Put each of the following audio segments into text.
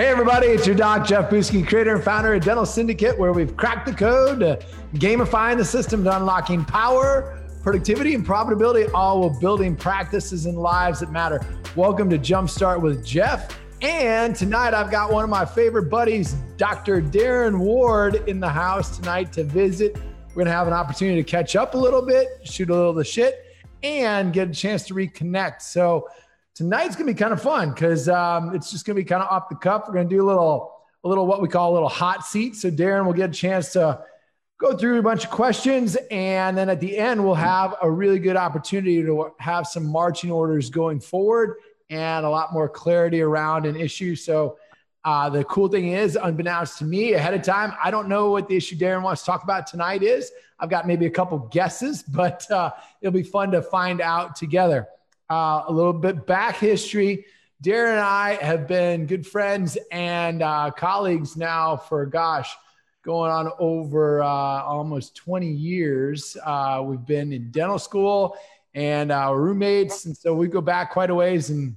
Hey, everybody, it's your doc, Jeff Buski, creator and founder of Dental Syndicate, where we've cracked the code to gamifying the system to unlocking power, productivity, and profitability, all while building practices and lives that matter. Welcome to Jumpstart with Jeff. And tonight, I've got one of my favorite buddies, Dr. Darren Ward, in the house tonight to visit. We're going to have an opportunity to catch up a little bit, shoot a little of the shit, and get a chance to reconnect. So, tonight's gonna be kind of fun because um, it's just gonna be kind of off the cuff. We're gonna do a little, a little what we call a little hot seat. So Darren will get a chance to go through a bunch of questions, and then at the end we'll have a really good opportunity to have some marching orders going forward and a lot more clarity around an issue. So. Uh, the cool thing is, unbeknownst to me ahead of time, I don't know what the issue Darren wants to talk about tonight is. I've got maybe a couple guesses, but uh, it'll be fun to find out together uh, a little bit back history. Darren and I have been good friends and uh, colleagues now for, gosh, going on over uh, almost 20 years. Uh, we've been in dental school and uh, roommates. And so we go back quite a ways and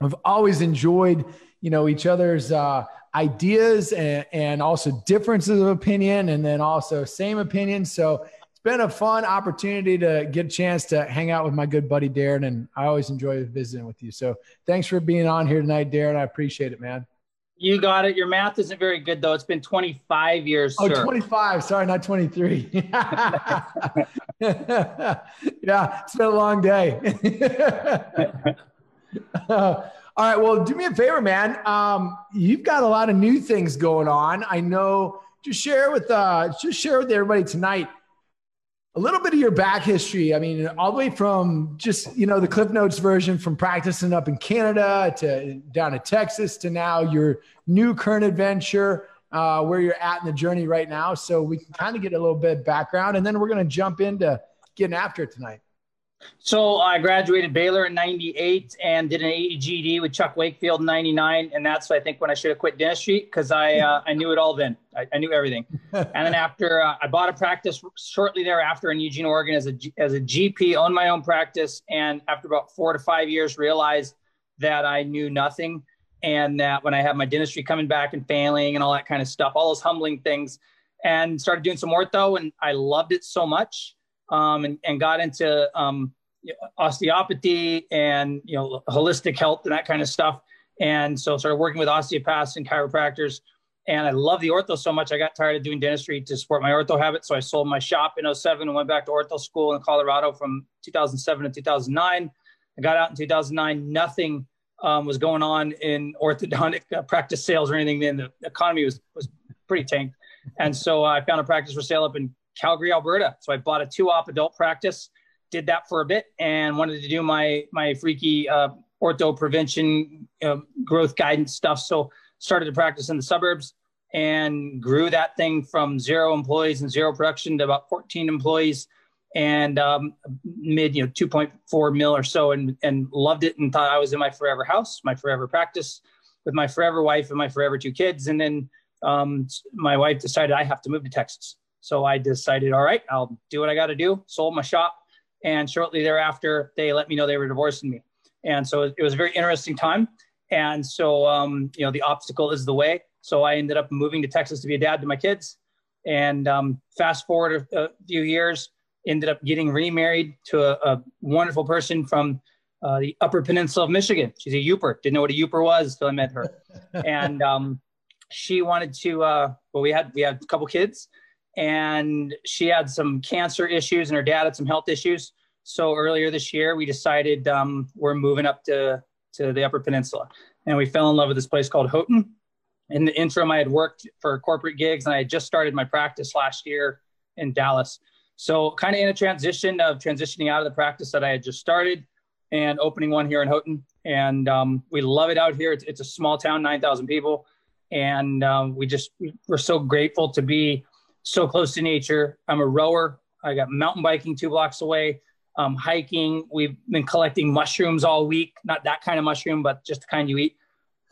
we've always enjoyed, you know, each other's uh, ideas and, and also differences of opinion and then also same opinion. So been a fun opportunity to get a chance to hang out with my good buddy Darren, and I always enjoy visiting with you. So thanks for being on here tonight, Darren. I appreciate it, man. You got it. Your math isn't very good though. It's been 25 years. Oh, sir. 25. Sorry, not 23. yeah, it's been a long day. uh, all right. Well, do me a favor, man. Um, you've got a lot of new things going on. I know. Just share with uh, just share with everybody tonight a little bit of your back history. I mean, all the way from just, you know, the Cliff Notes version from practicing up in Canada to down to Texas to now your new current adventure, uh, where you're at in the journey right now. So we can kind of get a little bit of background and then we're going to jump into getting after it tonight. So I graduated Baylor in 98 and did an AEGD with Chuck Wakefield in 99. And that's, I think, when I should have quit dentistry because I, uh, I knew it all then. I, I knew everything. and then after uh, I bought a practice shortly thereafter in Eugene, Oregon as a, as a GP, owned my own practice. And after about four to five years, realized that I knew nothing. And that when I had my dentistry coming back and failing and all that kind of stuff, all those humbling things, and started doing some ortho. And I loved it so much um, and, and got into um, osteopathy and you know holistic health and that kind of stuff. And so started working with osteopaths and chiropractors. And I love the ortho so much, I got tired of doing dentistry to support my ortho habit. So I sold my shop in 07 and went back to ortho school in Colorado from 2007 to 2009. I got out in 2009. Nothing um, was going on in orthodontic uh, practice sales or anything. Then the economy was was pretty tanked, and so I found a practice for sale up in Calgary, Alberta. So I bought a two-op adult practice, did that for a bit, and wanted to do my my freaky uh, ortho prevention uh, growth guidance stuff. So started to practice in the suburbs and grew that thing from zero employees and zero production to about 14 employees and um, mid you know 2.4 mil or so and and loved it and thought I was in my forever house, my forever practice with my forever wife and my forever two kids. And then um, my wife decided I have to move to Texas. So I decided, all right, I'll do what I got to do. Sold my shop, and shortly thereafter, they let me know they were divorcing me. And so it was a very interesting time. And so, um, you know, the obstacle is the way. So I ended up moving to Texas to be a dad to my kids. And um, fast forward a, a, few years, ended up getting remarried to a, a wonderful person from uh, the Upper Peninsula of Michigan. She's a Yooper. Didn't know what a Yooper was until I met her. and um, she wanted to. Uh, well, we had we had a couple kids, and she had some cancer issues and her dad had some health issues. So earlier this year, we decided um, we're moving up to, to the Upper Peninsula. And we fell in love with this place called Houghton. In the interim, I had worked for corporate gigs and I had just started my practice last year in Dallas. So kind of in a transition of transitioning out of the practice that I had just started and opening one here in Houghton. And um, we love it out here. It's, it's a small town, 9,000 people. And um, we just, we're so grateful to be so close to nature. I'm a rower. I got mountain biking two blocks away. Um, hiking. We've been collecting mushrooms all week. Not that kind of mushroom, but just the kind you eat.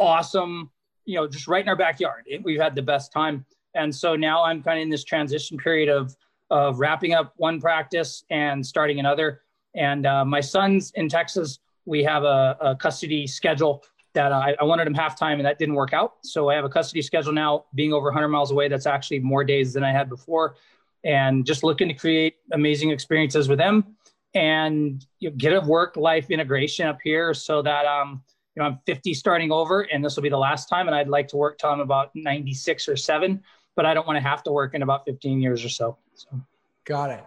Awesome. You know, just right in our backyard. It, we've had the best time. And so now I'm kind of in this transition period of of wrapping up one practice and starting another. And uh, my son's in Texas. We have a, a custody schedule that I, I wanted him half time and that didn't work out. So I have a custody schedule now being over 100 miles away. That's actually more days than I had before. And just looking to create amazing experiences with them and you know, get a work life integration up here so that, um, you know, I'm 50 starting over and this will be the last time. And I'd like to work till I'm about 96 or seven, but I don't want to have to work in about 15 years or so. So. Got it.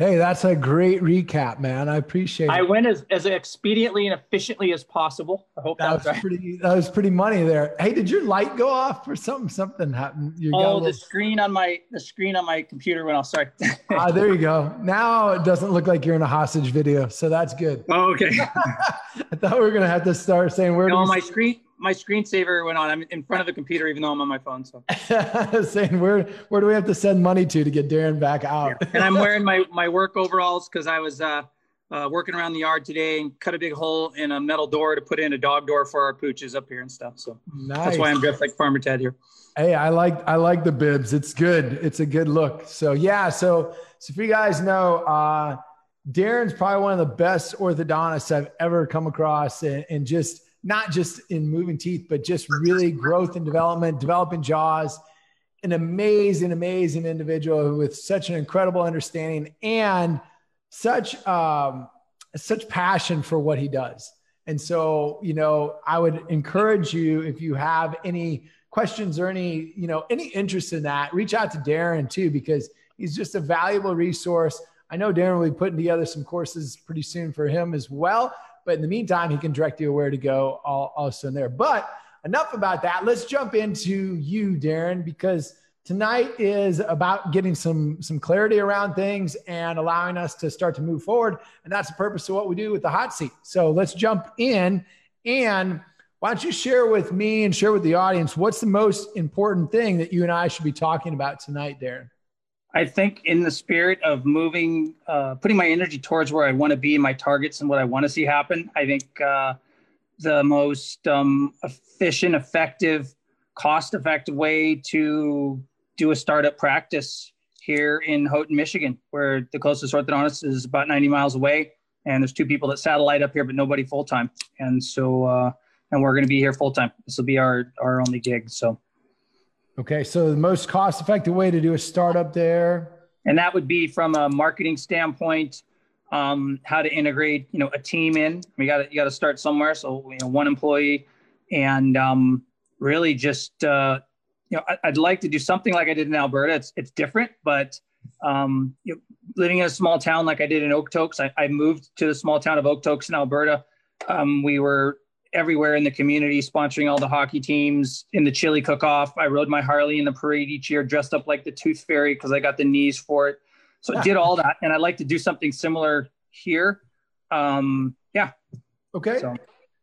Hey, that's a great recap, man. I appreciate it. I went as, as expediently and efficiently as possible. I hope that, that was right. pretty. That was pretty money there. Hey, did your light go off or something? Something happened. You oh, little... the screen on my the screen on my computer went off. Sorry. ah, there you go. Now it doesn't look like you're in a hostage video, so that's good. Oh, okay. I thought we were gonna have to start saying where. No, my screen my screensaver went on. I'm in front of the computer, even though I'm on my phone. So saying where where do we have to send money to to get Darren back out? Yeah. And I'm wearing my my work overalls because I was uh, uh, working around the yard today and cut a big hole in a metal door to put in a dog door for our pooches up here and stuff. So nice. that's why I'm dressed like Farmer Ted here. Hey, I like I like the bibs. It's good. It's a good look. So yeah. So so if you guys know. uh Darren's probably one of the best orthodontists I've ever come across, and, and just not just in moving teeth, but just really growth and development, developing jaws. An amazing, amazing individual with such an incredible understanding and such um, such passion for what he does. And so, you know, I would encourage you if you have any questions or any, you know, any interest in that, reach out to Darren too, because he's just a valuable resource. I know Darren will be putting together some courses pretty soon for him as well. But in the meantime, he can direct you where to go also in there. But enough about that. Let's jump into you, Darren, because tonight is about getting some some clarity around things and allowing us to start to move forward. And that's the purpose of what we do with the hot seat. So let's jump in and why don't you share with me and share with the audience what's the most important thing that you and I should be talking about tonight, Darren? I think in the spirit of moving, uh, putting my energy towards where I want to be, my targets, and what I want to see happen, I think uh, the most um, efficient, effective, cost-effective way to do a startup practice here in Houghton, Michigan, where the closest orthodontist is about 90 miles away, and there's two people that satellite up here, but nobody full time, and so uh, and we're going to be here full time. This will be our our only gig, so. Okay, so the most cost-effective way to do a startup there, and that would be from a marketing standpoint, um, how to integrate, you know, a team in. We got you got to start somewhere. So you know, one employee, and um, really just uh, you know, I, would like to do something like I did in Alberta. It's it's different, but um, you know, living in a small town like I did in Okotoks, I, I moved to the small town of Okotoks in Alberta. Um, we were everywhere in the community, sponsoring all the hockey teams in the chili cook-off. I rode my Harley in the parade each year, dressed up like the Tooth Fairy because I got the knees for it. So I did all that, and I'd like to do something similar here. Um, yeah. Okay. So.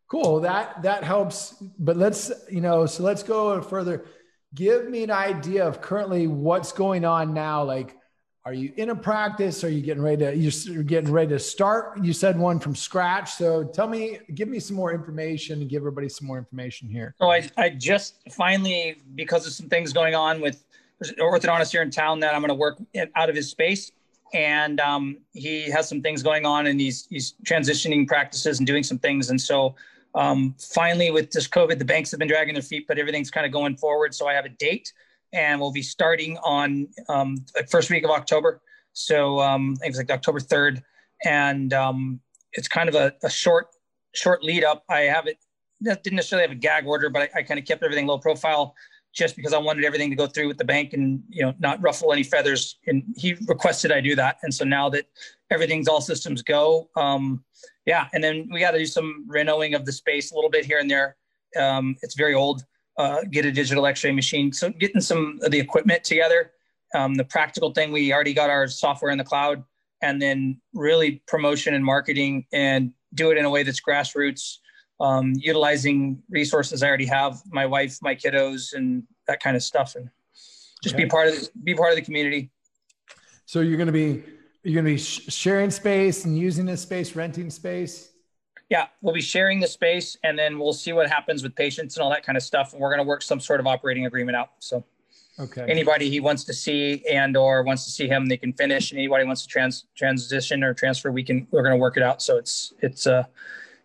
Cool. That that helps. But let's you know. So let's go further. Give me an idea of currently what's going on now. Like are you in a practice? Are you getting ready to you're getting ready to start? You said one from scratch. So tell me, give me some more information and give everybody some more information here. So I, I just finally, because of some things going on with an orthodontist here in town that I'm going to work out of his space. And um, he has some things going on and he's, he's transitioning practices and doing some things. And so um, finally with this COVID, the banks have been dragging their feet, but everything's kind of going forward. So I have a date and we'll be starting on um, first week of October. So um, I think it's like October 3rd. And um, it's kind of a, a, short, short lead up. I have it, didn't necessarily have a gag order, but I, I kind of kept everything low profile just because I wanted everything to go through with the bank and, you know, not ruffle any feathers. And he requested I do that. And so now that everything's all systems go, um, yeah. And then we got to do some renoing of the space a little bit here and there. Um, it's very old uh, get a digital x-ray machine. So getting some of the equipment together. Um, the practical thing, we already got our software in the cloud and then really promotion and marketing and do it in a way that's grassroots, um, utilizing resources I already have, my wife, my kiddos, and that kind of stuff, and just okay. be part of the, be part of the community. So you're going to be you're going to be sharing space and using this space, renting space. Yeah, we'll be sharing the space and then we'll see what happens with patients and all that kind of stuff. And we're going to work some sort of operating agreement out. So okay. anybody he wants to see and or wants to see him, they can finish. And anybody wants to trans transition or transfer, we can, we're going to work it out. So it's, it's, uh,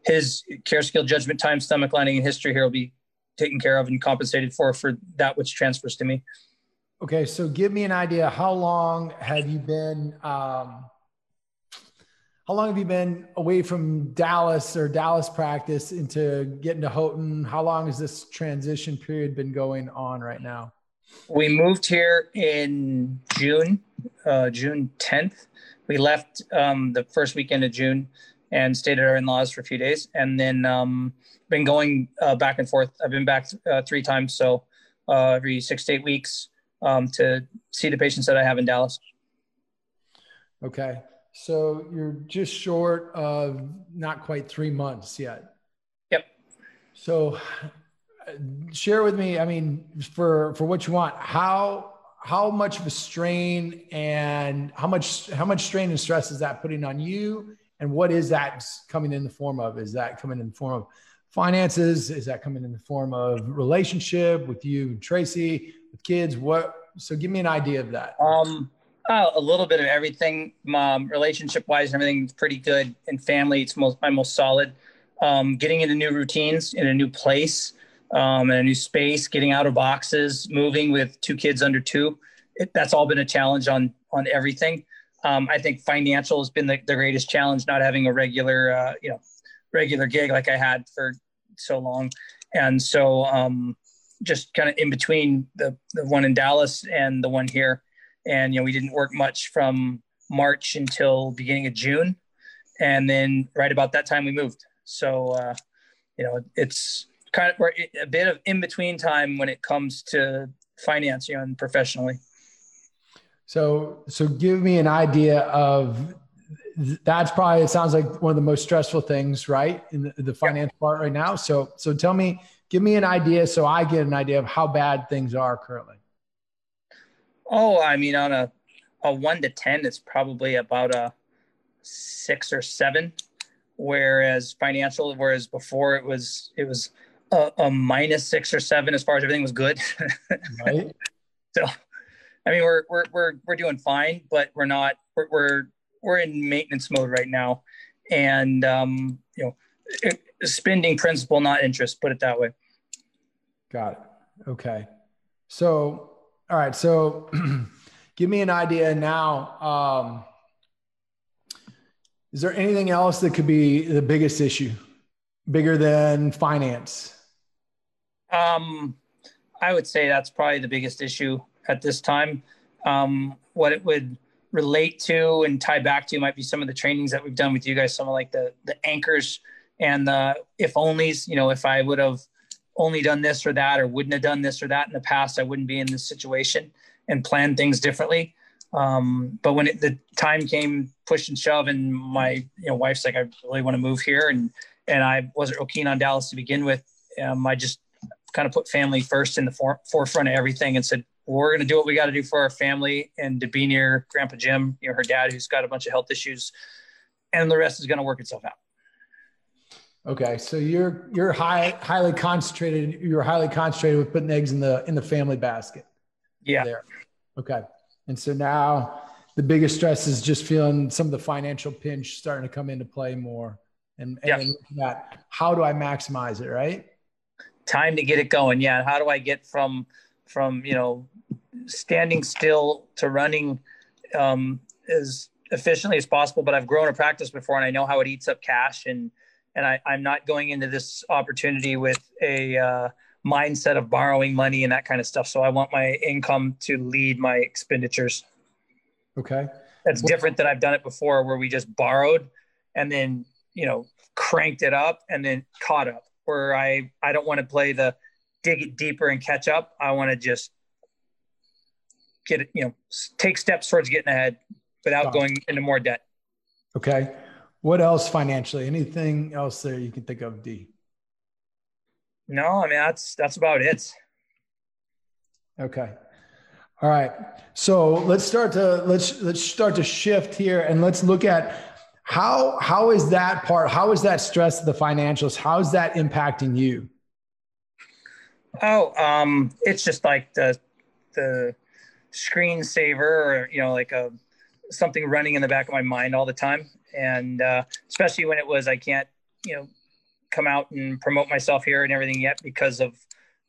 his care skill, judgment time, stomach lining, and history here will be taken care of and compensated for for that which transfers to me. Okay, so give me an idea. How long have you been? Um, how long have you been away from Dallas or Dallas practice into getting to Houghton? How long has this transition period been going on right now? We moved here in June, uh, June 10th. We left um, the first weekend of June and stayed at our in-laws for a few days, and then um, been going uh, back and forth. I've been back uh, three times, so uh, every six to eight weeks um, to see the patients that I have in Dallas. Okay, so you're just short of not quite three months yet. Yep. So share with me. I mean, for for what you want, how how much of a strain and how much how much strain and stress is that putting on you? And what is that coming in the form of? Is that coming in the form of finances? Is that coming in the form of relationship with you and Tracy, with kids? What? So give me an idea of that. Um, uh, a little bit of everything. Um, relationship wise, everything's pretty good. And family, it's most my most solid. Um, getting into new routines in a new place um, and a new space, getting out of boxes, moving with two kids under two. It, that's all been a challenge on on everything. Um, I think financial has been the, the, greatest challenge, not having a regular, uh, you know, regular gig like I had for so long. And so um, just kind of in between the, the one in Dallas and the one here. And, you know, we didn't work much from March until beginning of June. And then right about that time we moved. So, uh, you know, it's, kind of we're a bit of in between time when it comes to finance, you know, and professionally. So, so give me an idea of that's probably it sounds like one of the most stressful things, right, in the, the finance yeah. part right now. So, so tell me, give me an idea so I get an idea of how bad things are currently. Oh, I mean, on a a one to ten, it's probably about a six or seven. Whereas financial, whereas before it was it was a, a minus six or seven as far as everything was good. right. So, I mean, we're, we're, we're, we're doing fine, but we're not, we're, we're, we're in maintenance mode right now. And, um, you know, spending principal, not interest, put it that way. Got it. Okay. So, all right. So give me an idea now. Um, is there anything else that could be the biggest issue, bigger than finance? Um, I would say that's probably the biggest issue at this time. Um, what it would relate to and tie back to might be some of the trainings that we've done with you guys, some of like the the anchors and the if onlys. You know, if I would have only done this or that, or wouldn't have done this or that in the past, I wouldn't be in this situation and plan things differently. Um, but when it, the time came, push and shove, and my you know wife's like, I really want to move here, and and I wasn't real keen on Dallas to begin with. Um, I just kind of put family first in the for, forefront of everything and said, we're going to do what we got to do for our family and to be near Grandpa Jim, you know, her dad, who's got a bunch of health issues, and the rest is going to work itself out. Okay, so you're you're high highly concentrated. You're highly concentrated with putting eggs in the in the family basket. Yeah. There. Okay, and so now the biggest stress is just feeling some of the financial pinch starting to come into play more, and and yeah. how do I maximize it, right? time to get it going. Yeah. How do I get from, from, you know, standing still to running um, as efficiently as possible, but I've grown a practice before and I know how it eats up cash and, and I, I'm not going into this opportunity with a uh, mindset of borrowing money and that kind of stuff. So I want my income to lead my expenditures. Okay. That's different than I've done it before where we just borrowed and then, you know, cranked it up and then caught up where I I don't want to play the dig it deeper and catch up. I want to just get it, you know, take steps towards getting ahead without going into more debt. Okay. What else financially? Anything else there you can think of, D? No, I mean that's that's about it. Okay. All right. So let's start to let's let's start to shift here and let's look at how how is that part? How is that stress of the financials? How is that impacting you? Oh, um, it's just like the the screensaver, or you know, like a something running in the back of my mind all the time, and uh, especially when it was I can't, you know, come out and promote myself here and everything yet because of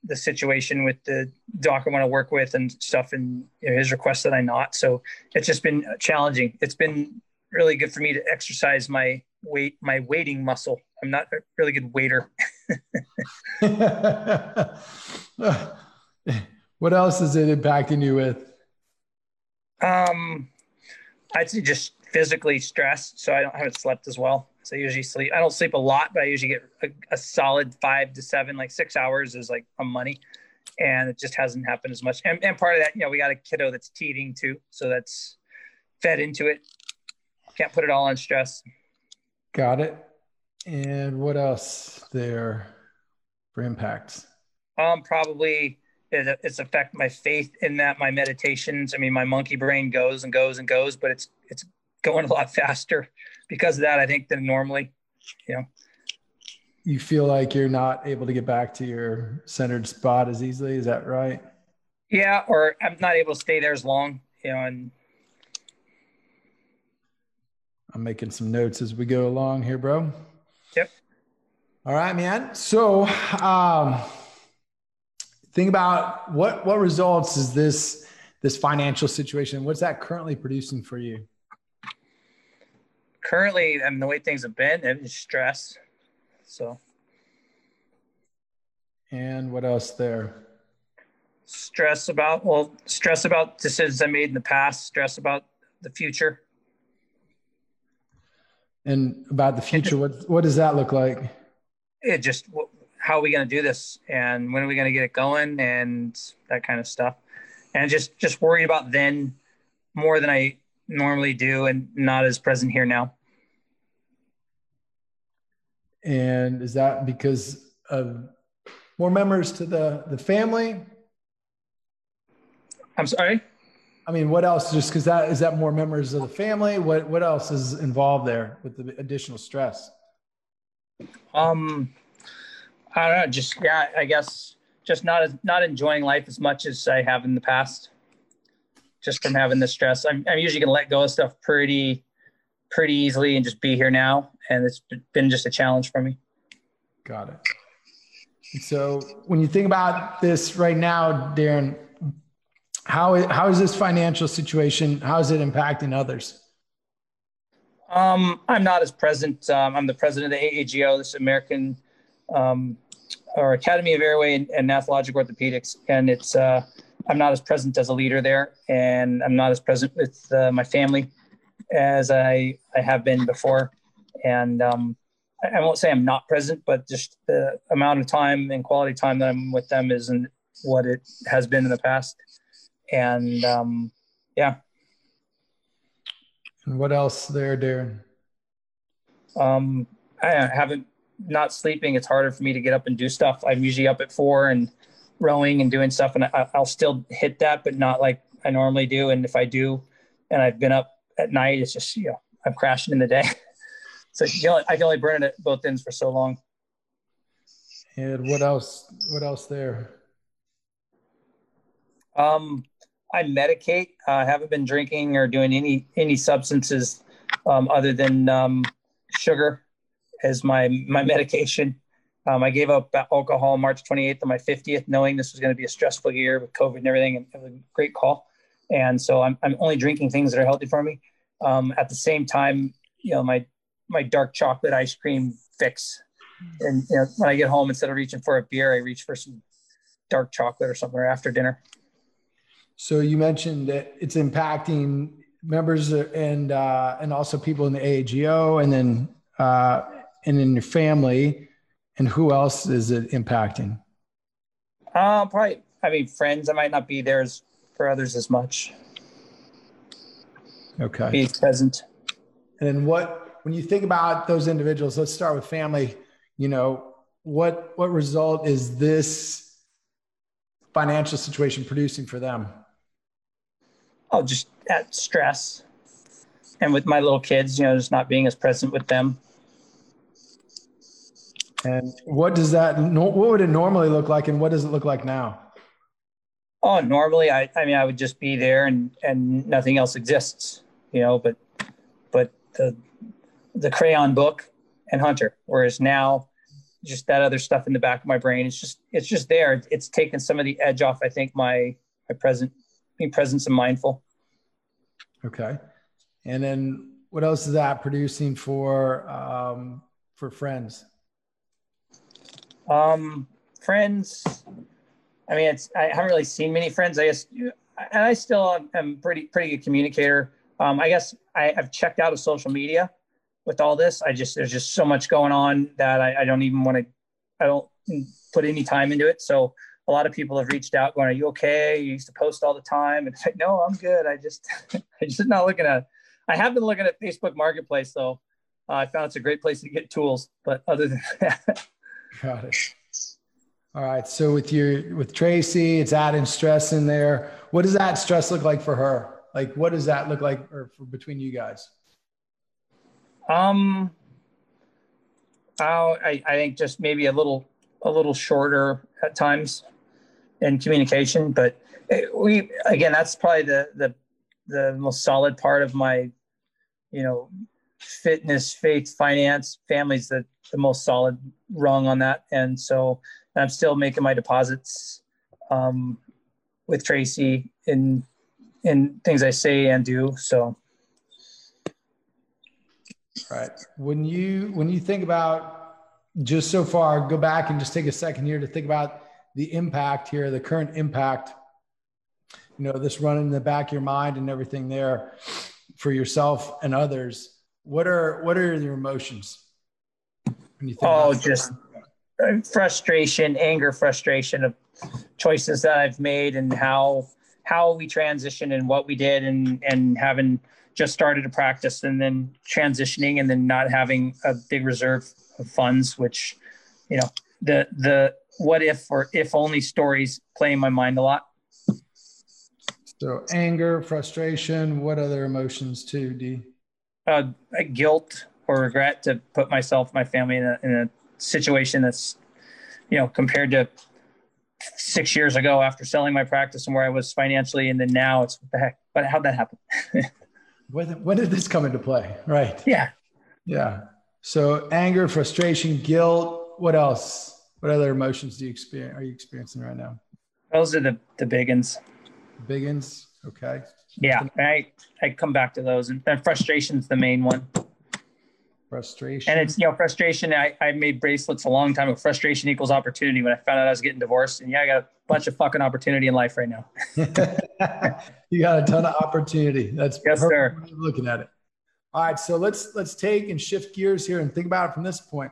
the situation with the doc I want to work with and stuff and you know, his request that I not. So it's just been challenging. It's been really good for me to exercise my weight, my waiting muscle. I'm not a really good waiter. what else is it impacting you with? Um, I'd say just physically stressed. So I don't haven't slept as well. So I usually sleep. I don't sleep a lot, but I usually get a, a solid five to seven, like six hours is like a money, and it just hasn't happened as much. And, and part of that, you know, we got a kiddo that's teething too, so that's fed into it. Can't put it all on stress. Got it. And what else there for impacts? Um, probably it, it's affect my faith in that my meditations. I mean, my monkey brain goes and goes and goes, but it's it's going a lot faster because of that. I think than normally, you know. You feel like you're not able to get back to your centered spot as easily. Is that right? Yeah, or I'm not able to stay there as long, you know, and I'm making some notes as we go along here, bro. Yep. All right, man. So, um, think about what what results is this this financial situation? What's that currently producing for you? Currently, I mean, the way things have been, it's stress. So. And what else there? Stress about well, stress about decisions I made in the past. Stress about the future. And about the future, what what does that look like? It just how are we going to do this and when are we going to get it going and that kind of stuff and just just worried about then more than i normally do and not as present here now and is that because of more members to the the family? I'm sorry? I mean what else just because that is that more members of the family? What what else is involved there with the additional stress? Um I don't know. Just yeah, I guess just not as not enjoying life as much as I have in the past. Just from having the stress, I'm I'm usually gonna let go of stuff pretty pretty easily and just be here now, and it's been just a challenge for me. Got it. So when you think about this right now, Darren, how how is this financial situation? How is it impacting others? Um, I'm not as present. Um, I'm the president of the AAGO, this American um, or Academy of Airway and, and Gnathologic Orthopedics, and it's uh, I'm not as present as a leader there, and I'm not as present with uh, my family as I I have been before, and um, I, I, won't say I'm not present, but just the amount of time and quality time that I'm with them isn't what it has been in the past, and um, yeah. And what else there, Darren? Um, I haven't not sleeping, it's harder for me to get up and do stuff. I'm usually up at four and rowing and doing stuff, and I, will still hit that, but not like I normally do. And if I do, and I've been up at night, it's just you know I'm crashing in the day. so I can only burn it at both ends for so long. And what else? What else there? Um, I medicate. Uh, I haven't been drinking or doing any any substances um, other than um, sugar as my my medication. Um, I gave up alcohol March 28th of my 50th, knowing this was going to be a stressful year with COVID and everything, and it was a great call. And so I'm, I'm only drinking things that are healthy for me. Um, at the same time, you know, my my dark chocolate ice cream fix. And you know, when I get home, instead of reaching for a beer, I reach for some dark chocolate or something after dinner. So you mentioned that it's impacting members and uh, and also people in the AAGO, and then uh, and in your family. And who else is it impacting? Uh, probably i mean friends i might not be there as, for others as much. Okay. Be present. And then what when you think about those individuals let's start with family. You know what what result is this financial situation producing for them? Oh just at stress. And with my little kids you know just not being as present with them. And what does that, what would it normally look like and what does it look like now? Oh, normally I, I mean, I would just be there and, and nothing else exists, you know, but, but the, the crayon book and Hunter, whereas now just that other stuff in the back of my brain. It's just it's just there. It's taken some of the edge off. I think my my present being present and mindful. Okay, and then what else is that producing for um, for friends? Um, friends. I mean, it's I haven't really seen many friends. I guess, and I still am pretty pretty good communicator. Um, I guess I, have checked out of social media with all this. I just there's just so much going on that I, I don't even want to. I don't put any time into it. So a lot of people have reached out, going, "Are you okay? You used to post all the time." And it's like, "No, I'm good. I just I just not looking at. I have been looking at Facebook Marketplace though. Uh, I found it's a great place to get tools, but other than that, got it. All right. So with your with Tracy, it's adding stress in there. What does that stress look like for her? Like, what does that look like or for between you guys? Um, I I think just maybe a little a little shorter at times in communication, but it, we again that's probably the the the most solid part of my you know fitness, faith, finance, family's the the most solid rung on that, and so I'm still making my deposits um, with Tracy in in things I say and do. So Right. When you when you think about just so far, go back and just take a second here to think about the impact here, the current impact. You know, this running in the back of your mind and everything there for yourself and others. What are what are your emotions when you think? Oh, just uh, frustration, anger, frustration of choices that I've made and how how we transitioned and what we did and and having just started to practice and then transitioning and then not having a big reserve of funds, which, you know, the the what if or if only stories play in my mind a lot. So anger, frustration, what other emotions too, D? Uh, guilt or regret to put myself, my family in a, in a situation that's, you know, compared to six years ago after selling my practice and where I was financially, and then now it's what the heck? But how'd that happen? when, when did this come into play? Right. Yeah. Yeah. So anger, frustration, guilt. What else? What other emotions do you experience? Are you experiencing right now? Those are the the big ones. Big ones. Okay. Yeah, I I come back to those, and, and frustration's the main one. Frustration. And it's you know frustration. I, I made bracelets a long time ago. Frustration equals opportunity. When I found out I was getting divorced, and yeah, I got bunch of fucking opportunity in life right now. you got a ton of opportunity. That's yes, sir. Looking at it. All right, so let's let's take and shift gears here and think about it from this point.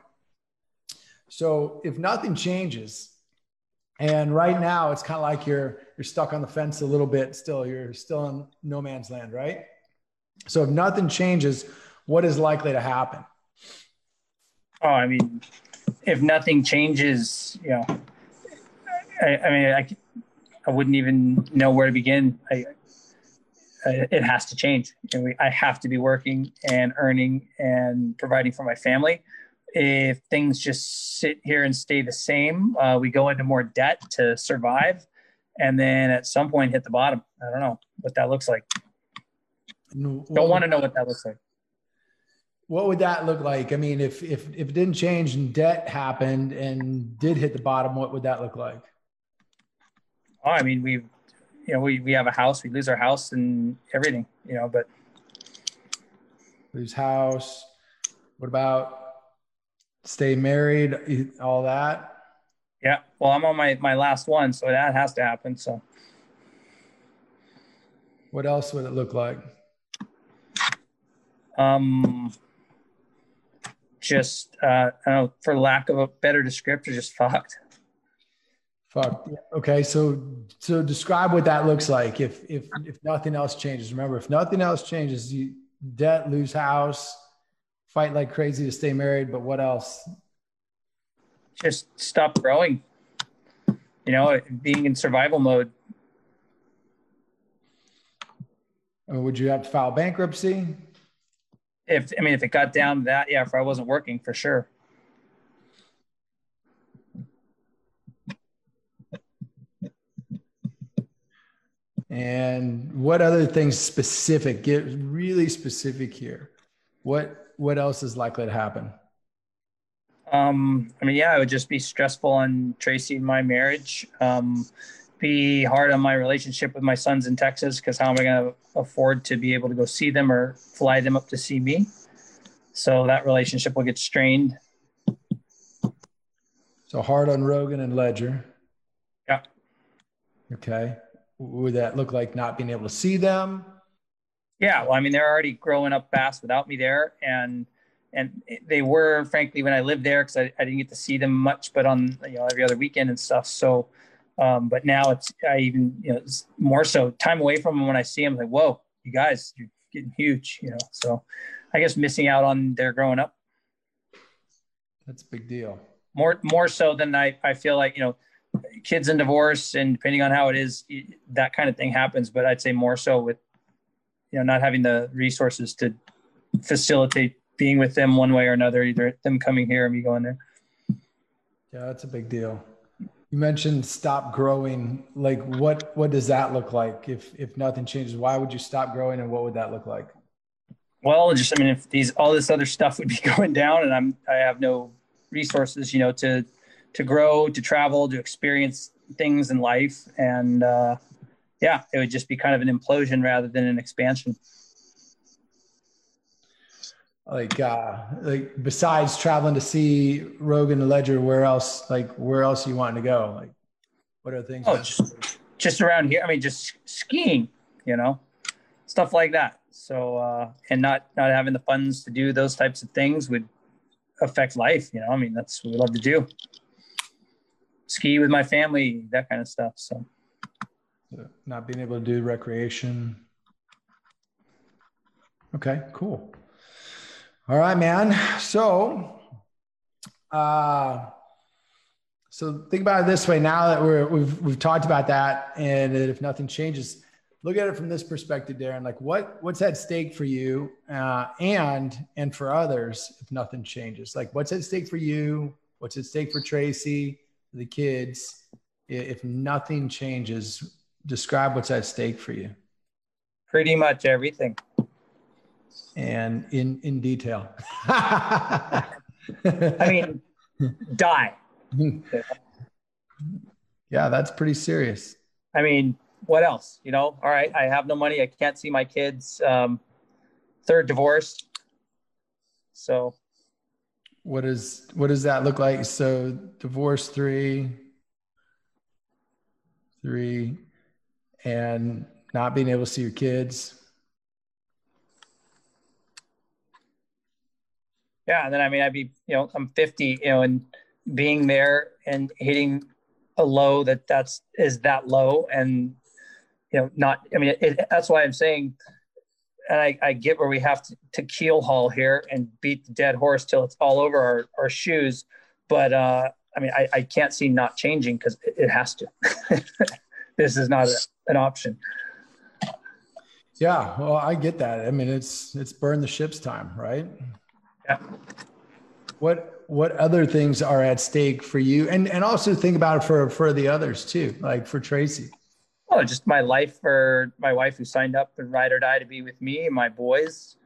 So if nothing changes, and right now it's kind of like you're you're stuck on the fence a little bit still, you're still in no man's land, right? So if nothing changes, what is likely to happen? Oh, I mean, if nothing changes, you know, I, I mean, I, I wouldn't even know where to begin. I, I it has to change. we, I have to be working and earning and providing for my family. If things just sit here and stay the same, uh, we go into more debt to survive, and then at some point hit the bottom. I don't know what that looks like. No, don't want to know what that looks like. What would that look like? I mean, if if if it didn't change and debt happened and did hit the bottom, what would that look like? Oh, I mean, we, you know, we we have a house, we lose our house and everything, you know, but lose house. What about stay married? All that. Yeah. Well, I'm on my my last one, so that has to happen. So. What else would it look like? Um, just uh, I don't know, for lack of a better descriptor, just fucked. Fuck. Okay, so so describe what that looks like if if if nothing else changes. Remember, if nothing else changes, you debt, lose house, fight like crazy to stay married. But what else? Just stop growing. You know, being in survival mode. Oh, would you have to file bankruptcy? if I mean if it got down to that, yeah, if I wasn't working for sure. And what other things specific? Get really specific here. What what else is likely to happen? Um, I mean, yeah, it would just be stressful on Tracy and my marriage. Um, be hard on my relationship with my sons in Texas because how am I going to afford to be able to go see them or fly them up to see me? So that relationship will get strained. So hard on Rogan and Ledger. Yeah. Okay. Would that look like not being able to see them? Yeah. Well, I mean, they're already growing up fast without me there. And and they were frankly when I lived there because I, I didn't get to see them much, but on you know every other weekend and stuff. So, um, but now it's I even you know more so time away from them when I see them like whoa you guys you're getting huge you know so I guess missing out on their growing up. That's a big deal. More more so than I I feel like you know kids in divorce and depending on how it is that kind of thing happens but I'd say more so with you know not having the resources to facilitate being with them one way or another, either them coming here or me going there. Yeah, that's a big deal. You mentioned stop growing. Like what what does that look like if if nothing changes? Why would you stop growing and what would that look like? Well, just I mean if these all this other stuff would be going down and I'm I have no resources, you know, to to grow, to travel, to experience things in life and uh yeah, it would just be kind of an implosion rather than an expansion like uh like besides traveling to see Rogan and Ledger, where else like where else you want to go? Like what are things? Oh, just, just around here. I mean, just skiing, you know, stuff like that. So uh and not not having the funds to do those types of things would affect life, you know. I mean, that's what we love to do. Ski with my family, that kind of stuff. So not being able to do recreation. Okay, cool. All right, man. So, uh, so think about it this way. Now that we're we've we've talked about that, and if nothing changes, look at it from this perspective, Darren. Like, what what's at stake for you, uh, and and for others if nothing changes? Like, what's at stake for you? What's at stake for Tracy, the kids? If nothing changes, describe what's at stake for you. Pretty much everything and in in detail. I mean, die. yeah, that's pretty serious. I mean, what else? You know, all right, I have no money. I can't see my kids. Um, third divorce. So, what is what does that look like? So, divorce three, three, and not being able to see your kids. Yeah, and then I mean, I'd be, you know, I'm 50, you know, and being there and hitting a low that that's is that low, and you know, not. I mean, it, that's why I'm saying, and I, I get where we have to, to keel haul here and beat the dead horse till it's all over our, our shoes, but uh, I mean, I, I can't see not changing because it, it has to. this is not a, an option. Yeah, well, I get that. I mean, it's it's burn the ships time, right? Yeah. What what other things are at stake for you? And and also think about it for for the others too, like for Tracy. Oh, just my life for my wife who signed up and ride or die to be with me, my boys,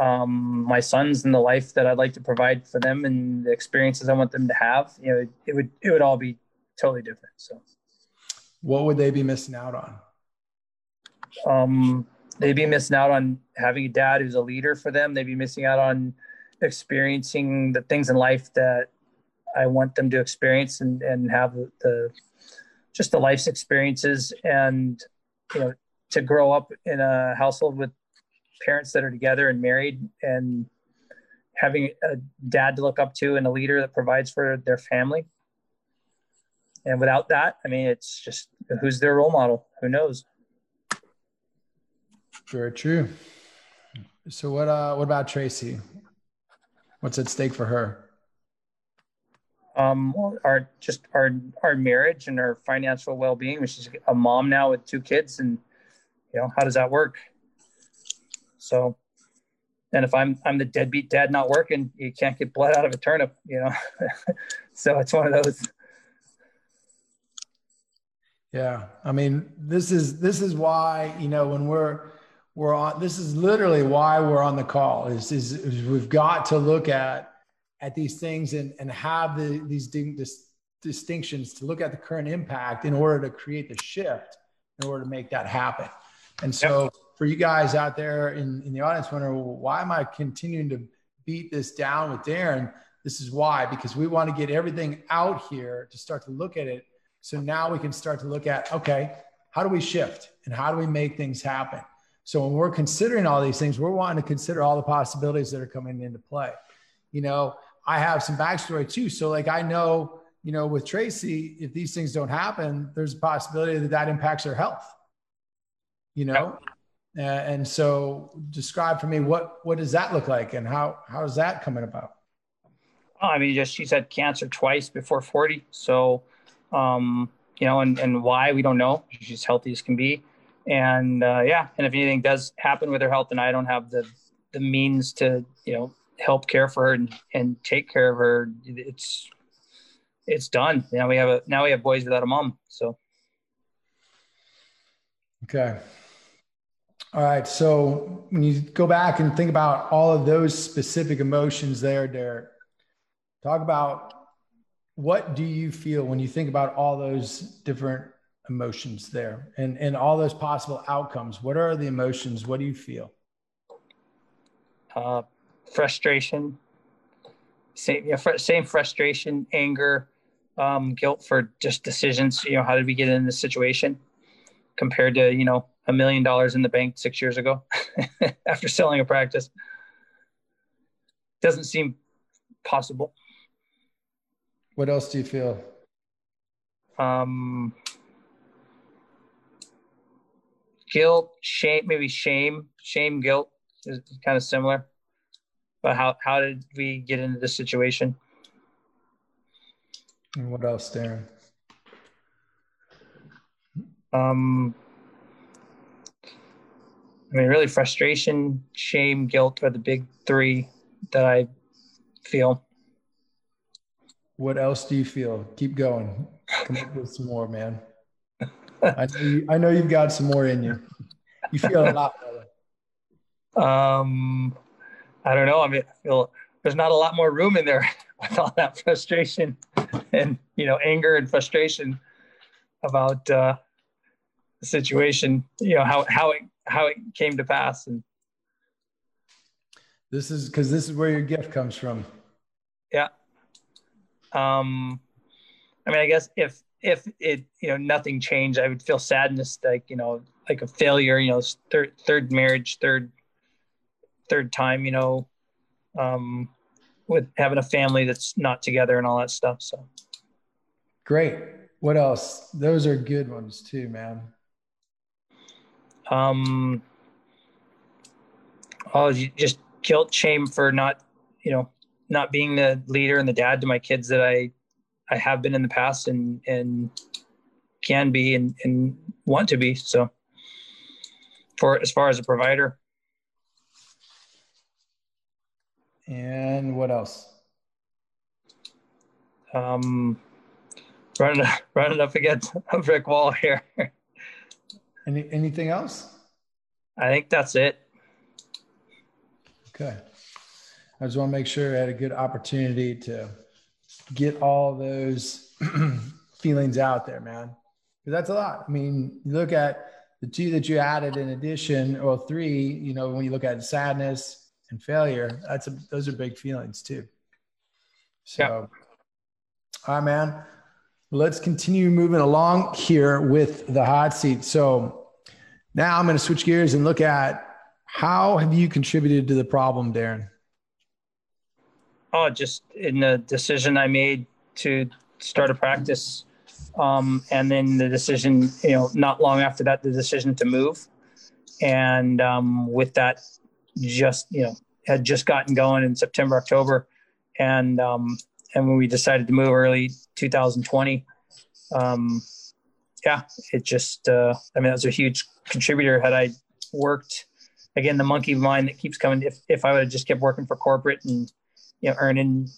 um, my sons, and the life that I'd like to provide for them and the experiences I want them to have. You know, it, it would it would all be totally different. So, what would they be missing out on? Um, they'd be missing out on having a dad who's a leader for them. They'd be missing out on experiencing the things in life that I want them to experience and, and have the, the just the life's experiences and you know to grow up in a household with parents that are together and married and having a dad to look up to and a leader that provides for their family. And without that i mean it's just who's their role model? Who knows? Very true. So what uh what about tracy? What's at stake for her? Um, our just our our marriage and our financial well being. She's a mom now with two kids, and you know how does that work? So, and if I'm I'm the deadbeat dad not working, you can't get blood out of a turnip, you know. so it's one of those. Yeah, I mean, this is this is why you know when we're we're on this is literally why we're on the call is, is, is we've got to look at at these things and, and have the, these dis- distinctions to look at the current impact in order to create the shift in order to make that happen. And so, yep. for you guys out there in, in the audience, wondering, well, why am I continuing to beat this down with Darren? This is why, because we want to get everything out here to start to look at it. So now we can start to look at, okay, how do we shift and how do we make things happen? So when we're considering all these things, we're wanting to consider all the possibilities that are coming into play. You know, I have some backstory too. So like I know, you know, with Tracy, if these things don't happen, there's a possibility that that impacts her health. You know, uh, and so describe for me what what does that look like and how how is that coming about? Oh, I mean, just she's had cancer twice before 40. So, um, you know, and, and why we don't know. She's healthy as can be. And uh, yeah, and if anything does happen with her health and I don't have the, the means to, you know, help care for her and, and take care of her, it's, it's done. Now we have a, now we have boys without a mom. So. Okay. All right. So when you go back and think about all of those specific emotions there, Derek, talk about what do you feel when you think about all those different emotions there and, and all those possible outcomes? What are the emotions? What do you feel? Uh, frustration, same, yeah, fr- same frustration, anger, um, guilt for just decisions. You know, how did we get in this situation compared to, you know, a million dollars in the bank six years ago after selling a practice? Doesn't seem possible. What else do you feel? Um, guilt, shame, maybe shame, shame, guilt is kind of similar. But how how did we get into this situation? And what else, Darren? Um, I mean, really, frustration, shame, guilt are the big three that I feel. What else do you feel? Keep going. Come up with some more, man. I know, you, I know you've got some more in you. You feel a lot better. Um, I don't know. I mean, feel there's not a lot more room in there with all that frustration and you know anger and frustration about uh, the situation. You know how how it how it came to pass and. This is because this is where your gift comes from. Yeah. Um, I mean, I guess if if it you know nothing changed, I would feel sadness, like you know, like a failure. You know, third third marriage, third third time. You know, um, with having a family that's not together and all that stuff. So great. What else? Those are good ones too, man. Um, oh, just guilt, shame for not, you know, not being the leader and the dad to my kids that I I have been in the past and and can be and, and want to be. So for as far as a provider. And what else? Um running running up against a brick wall here. Any anything else? I think that's it. Okay. I just want to make sure I had a good opportunity to get all those feelings out there, man. Because that's a lot. I mean, you look at the two that you added in addition, or three, you know, when you look at sadness and failure, that's a, those are big feelings too. So, yeah. all right, man. Let's continue moving along here with the hot seat. So now I'm going to switch gears and look at how have you contributed to the problem, Darren? Oh, just in the decision I made to start a practice. Um, and then the decision, you know, not long after that, the decision to move. And um, with that, just, you know, had just gotten going in September, October. And, um, and when we decided to move early 2020, um, yeah, it just, uh, I mean, that was a huge contributor. Had I worked, again, the monkey mind that keeps coming, if, if I would have just kept working for corporate and, you know, earning,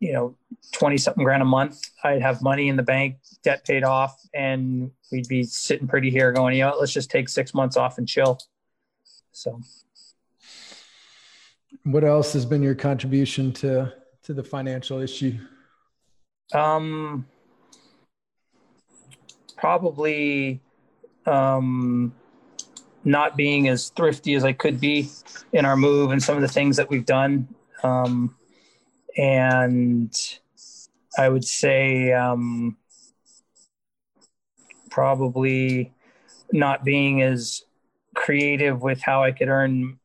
you know, 20 something grand a month, I'd have money in the bank, debt paid off, and we'd be sitting pretty here going, you know, let's just take six months off and chill. So, what else has been your contribution to to the financial issue? Um, probably um, not being as thrifty as I could be in our move and some of the things that we've done. Um, and I would say um, probably not being as creative with how I could earn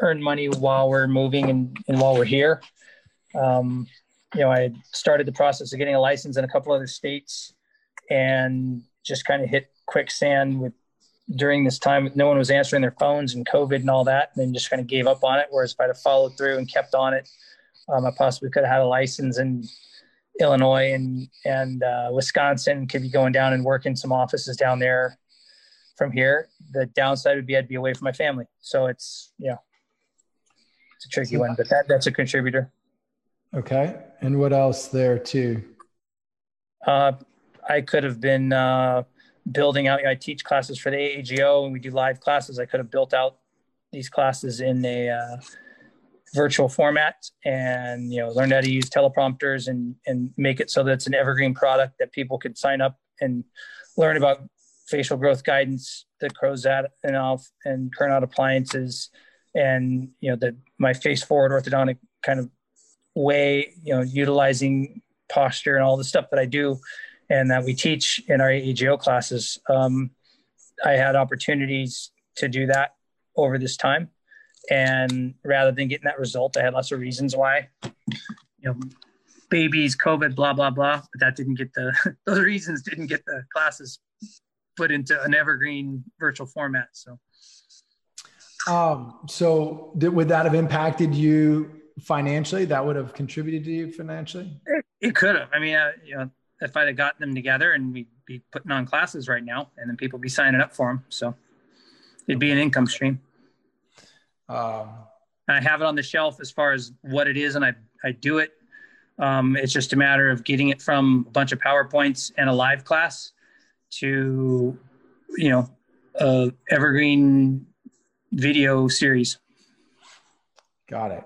earn money while we're moving and, and while we're here. Um, you know, I started the process of getting a license in a couple other states and just kind of hit quicksand with during this time. No one was answering their phones and COVID and all that, and then just kind of gave up on it. Whereas if I'd have followed through and kept on it, um, I possibly could have had a license in Illinois and and uh, Wisconsin. Could be going down and working some offices down there from here. The downside would be I'd be away from my family. So it's yeah, it's a tricky one, but that that's a contributor. Okay, and what else there too? Uh, I could have been uh, building out. I teach classes for the AAGO, and we do live classes. I could have built out these classes in a uh, virtual format, and you know, learned how to use teleprompters and and make it so that it's an evergreen product that people could sign up and learn about facial growth guidance, the Crozat and off and Kernot appliances, and you know, the my face forward orthodontic kind of way, you know, utilizing posture and all the stuff that I do and that we teach in our AAGO classes. Um, I had opportunities to do that over this time. And rather than getting that result, I had lots of reasons why. You know, babies, COVID, blah, blah, blah. But that didn't get the, those reasons didn't get the classes put into an evergreen virtual format. So, um, so did, would that have impacted you financially? That would have contributed to you financially? It, it could have. I mean, uh, you know, if I'd have gotten them together and we'd be putting on classes right now and then people be signing up for them. So it'd be an income stream. Um, and I have it on the shelf as far as what it is and I, I do it. Um, it's just a matter of getting it from a bunch of PowerPoints and a live class to, you know, a evergreen video series. Got it.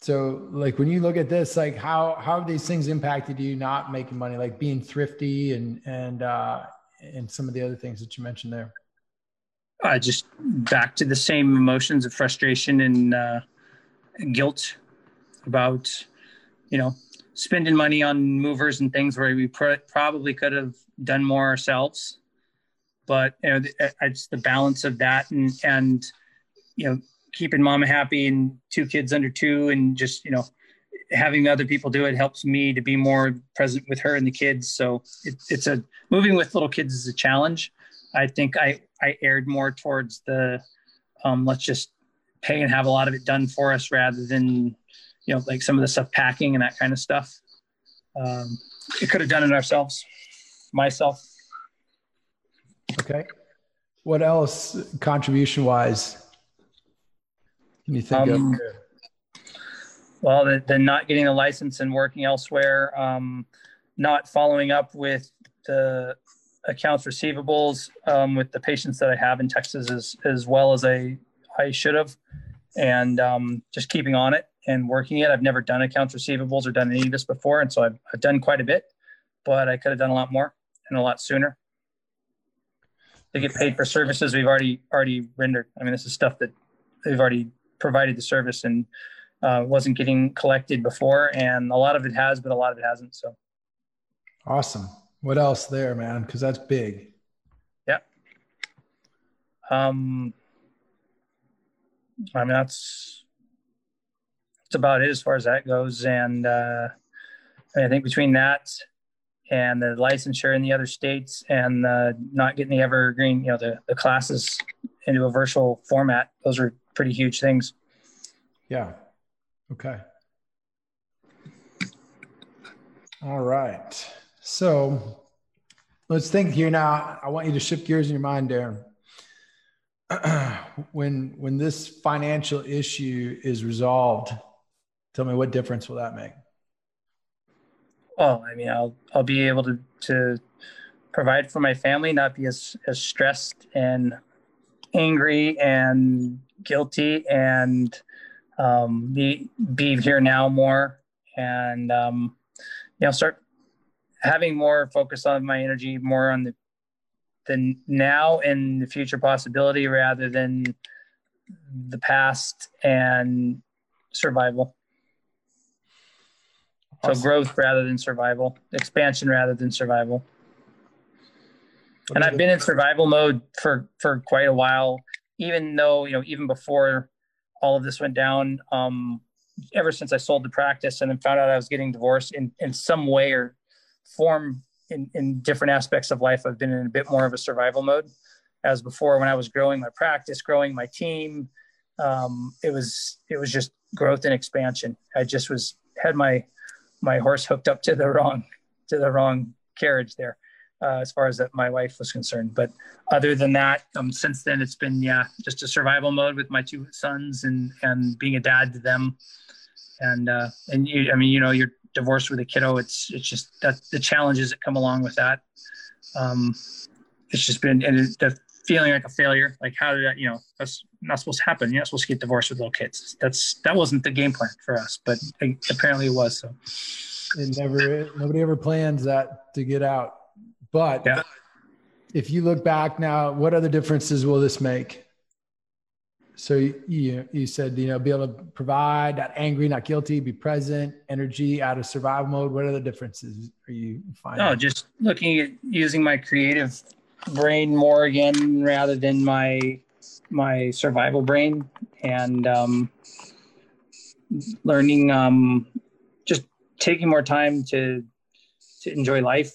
So like when you look at this, like how how have these things impacted you not making money, like being thrifty and and uh and some of the other things that you mentioned there? Uh, just back to the same emotions of frustration and uh, guilt about, you know, spending money on movers and things where we pr- probably could have done more ourselves. But you know, it's the balance of that and and you know keeping mama happy and two kids under two and just you know having other people do it helps me to be more present with her and the kids. So it, it's a moving with little kids is a challenge. I think i i aired more towards the um, let's just pay and have a lot of it done for us rather than you know like some of the stuff packing and that kind of stuff. Um, we could have done it ourselves myself. Okay. What else contribution wise think um? Well, the, the, not getting a license and working elsewhere, um, not following up with the accounts receivables um, with the patients that I have in Texas as, as well as I, I should have, and um, just keeping on it and working it. I've never done accounts receivables or done any of this before, and so I've, I've done quite a bit, but I could have done a lot more and a lot sooner. To get paid for services we've already already rendered. I mean, this is stuff that they've already provided the service and uh, wasn't getting collected before. And a lot of it has, but a lot of it hasn't. So awesome. What else there, man? Because that's big. Yeah. Um, I mean, that's that's about it as far as that goes. And uh, I think between that and the licensure in the other states and uh, not getting the evergreen, you know, the, the classes into a virtual format, those are pretty huge things. Yeah. Okay. All right. So let's think here now. I want you to shift gears in your mind, Darren. when when this financial issue is resolved, tell me what difference will that make? Well, I mean, I'll I'll be able to to provide for my family, not be as as stressed and angry and guilty and um, be be here now more and um, you know start having more focus on my energy more on the the now and the future possibility rather than the past and survival. So growth rather than survival, expansion rather than survival. And I've been in survival mode for for quite a while, even though you know even before all of this went down. Um, ever since I sold the practice and then found out I was getting divorced in in some way or form in in different aspects of life, I've been in a bit more of a survival mode. As before, when I was growing my practice, growing my team, um, it was it was just growth and expansion. I just was had my my horse hooked up to the wrong to the wrong carriage there uh, as far as that my wife was concerned. But other than that um, since then it's been yeah just a survival mode with my two sons and and being a dad to them. And uh and you i mean you know you're divorced with a kiddo it's it's just that the challenges that come along with that um it's just been and the feeling like a failure like how did that you know that's not supposed to happen. You're not supposed to get divorced with little kids. That's that wasn't the game plan for us but apparently it was so. It never nobody ever plans that to get out but yeah. if you look back now, what other differences will this make? So you you said you know be able to provide, not angry, not guilty, be present, energy out of survival mode. What other differences are you finding? Oh, just looking at using my creative brain more again rather than my my survival brain and um, learning um, just taking more time to to enjoy life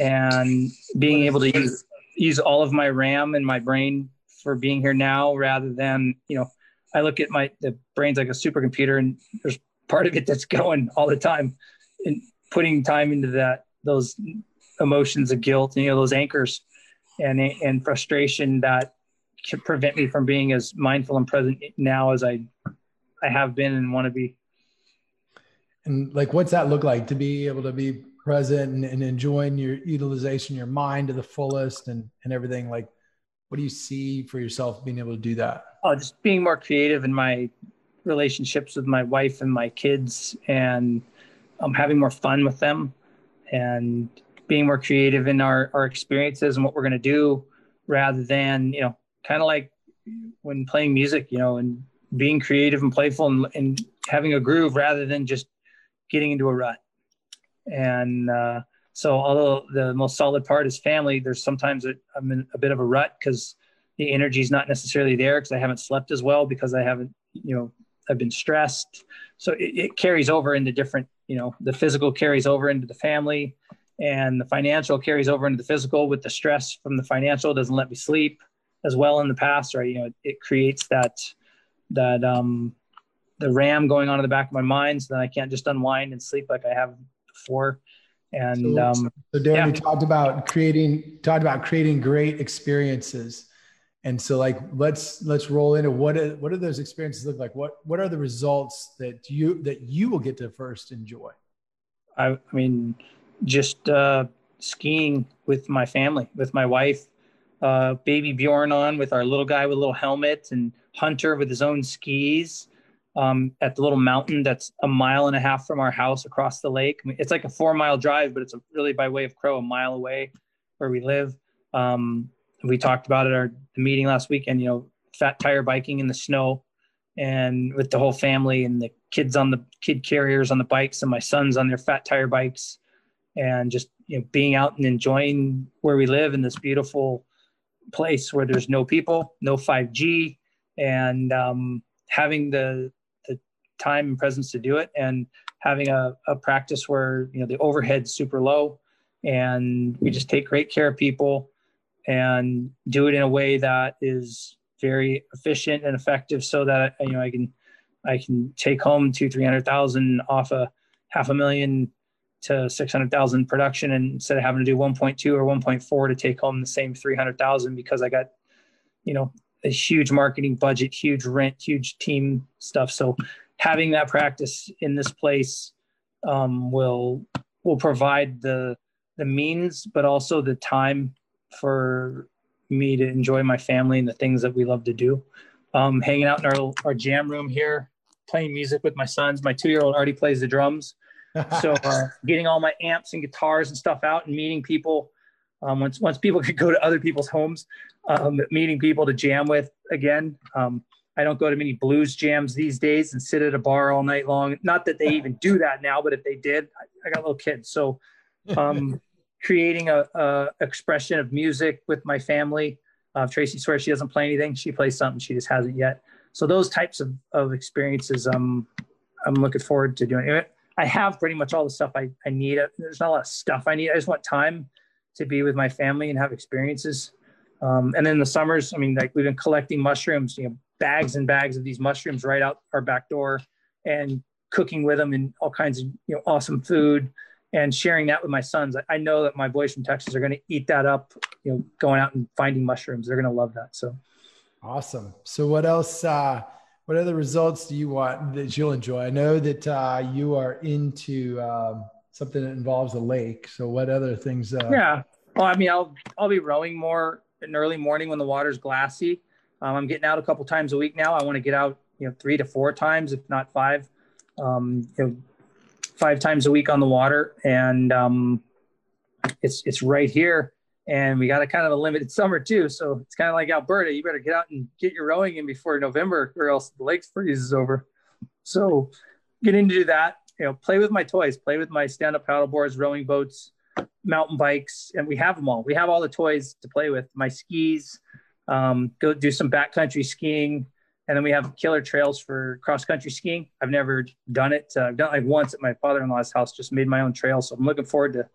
and being able to use use all of my RAM and my brain for being here now rather than you know I look at my the brain's like a supercomputer and there's part of it that's going all the time and putting time into that those emotions of guilt and you know those anchors and and frustration that can prevent me from being as mindful and present now as I I have been and want to be. And like, what's that look like to be able to be present and, and enjoying your utilization, your mind to the fullest and, and everything like, what do you see for yourself being able to do that? Oh, just being more creative in my relationships with my wife and my kids and um, having more fun with them and being more creative in our, our experiences and what we're going to do rather than, you know, kind of like when playing music, you know, and being creative and playful and, and having a groove rather than just getting into a rut. And uh, so, although the most solid part is family, there's sometimes I'm in a bit of a rut because the energy is not necessarily there because I haven't slept as well because I haven't, you know, I've been stressed. So it, it carries over into different, you know, the physical carries over into the family and the financial carries over into the physical with the stress from the financial doesn't let me sleep as well in the past right you know it, it creates that that um the ram going on in the back of my mind so then i can't just unwind and sleep like i have before. And so, um, so Darren, yeah. you talked about creating talked about creating great experiences. And so like let's let's roll into what are, what do those experiences look like? What what are the results that you that you will get to first enjoy? I, I mean, just uh, skiing with my family, with my wife, uh, baby Bjorn on with our little guy with a little helmet, and Hunter with his own skis, um, at the little mountain that's a mile and a half from our house across the lake. I mean, it's like a four mile drive, but it's a, really by way of Crow, a mile away where we live. Um, we talked about it at our meeting last weekend, you know, fat tire biking in the snow and with the whole family and the kids on the kid carriers on the bikes and my sons on their fat tire bikes and just, you know, being out and enjoying where we live in this beautiful place where there's no people, no 5G and, um, having the time and presence to do it and having a, a practice where you know the overhead's super low and we just take great care of people and do it in a way that is very efficient and effective so that you know i can i can take home two three hundred thousand off a half a million to 600,000 production and instead of having to do 1.2 or 1.4 to take home the same 300,000 because I got, you know, a huge marketing budget, huge rent, huge team stuff. So having that practice in this place um, will will provide the the means, but also the time for me to enjoy my family and the things that we love to do. Um, hanging out in our our jam room here playing music with my sons. My two year old already plays the drums. so uh, getting all my amps and guitars and stuff out and meeting people um, once once people could go to other people's homes, um, meeting people to jam with again. I don't go to many blues jams these days and sit at a bar all night long. Not that they even do that now, but if they did, I, I got little kids, so um, creating a, a, expression of music with my family. Uh, Tracy swears she doesn't play anything; she plays something, she just hasn't yet. So those types of, of experiences, um, I'm looking forward to doing. I have pretty much all the stuff I, I need. There's not a lot of stuff I need. I just want time to be with my family and have experiences. Um, and then in the summers, I mean, like we've been collecting mushrooms, you know, bags and bags of these mushrooms right out our back door and cooking with them and all kinds of, you know, awesome food and sharing that with my sons. I know that my boys from Texas are going to eat that up, you know, going out and finding mushrooms. They're going to love that. So awesome. So what else, uh, what other results do you want that you'll enjoy? I know that uh, you are into um, something that involves a lake. So what other things? Uh... Yeah. Well, I mean, I'll I'll be rowing more in early morning when the water's glassy. Um, I'm getting out a couple times a week now. I want to get out, you know, three to four times, if not five, um, you know, five times a week on the water. And um, it's it's right here, and we got a kind of a limited summer too. So it's kind of like Alberta. You better get out and get your rowing in before November, or else the lake freezes over. So getting to do that you know, play with my toys, play with my stand-up paddle boards, rowing boats, mountain bikes, and we have them all. We have all the toys to play with. My skis, um, go do some backcountry skiing, and then we have killer trails for cross-country skiing. I've never done it. Uh, I've done it like once at my father-in-law's house. Just made my own trail, so I'm looking forward to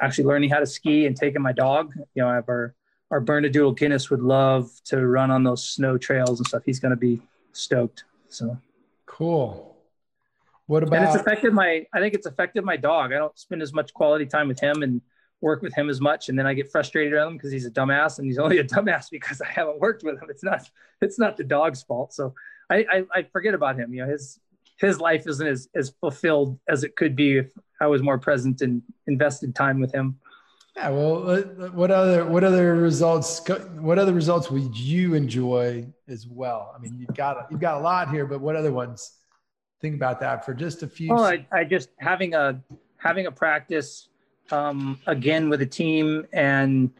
actually learning how to ski and taking my dog. You know, I have our our Bernedoodle Guinness would love to run on those snow trails and stuff. He's going to be stoked. So cool. What about? And it's affected my. I think it's affected my dog. I don't spend as much quality time with him and work with him as much, and then I get frustrated at him because he's a dumbass, and he's only a dumbass because I haven't worked with him. It's not. It's not the dog's fault. So I, I, I forget about him. You know, his his life isn't as, as fulfilled as it could be if I was more present and invested time with him. Yeah. Well, what other what other results what other results would you enjoy as well? I mean, you've got you've got a lot here, but what other ones? think about that for just a few. Oh, I, I just having a having a practice um, again with a team and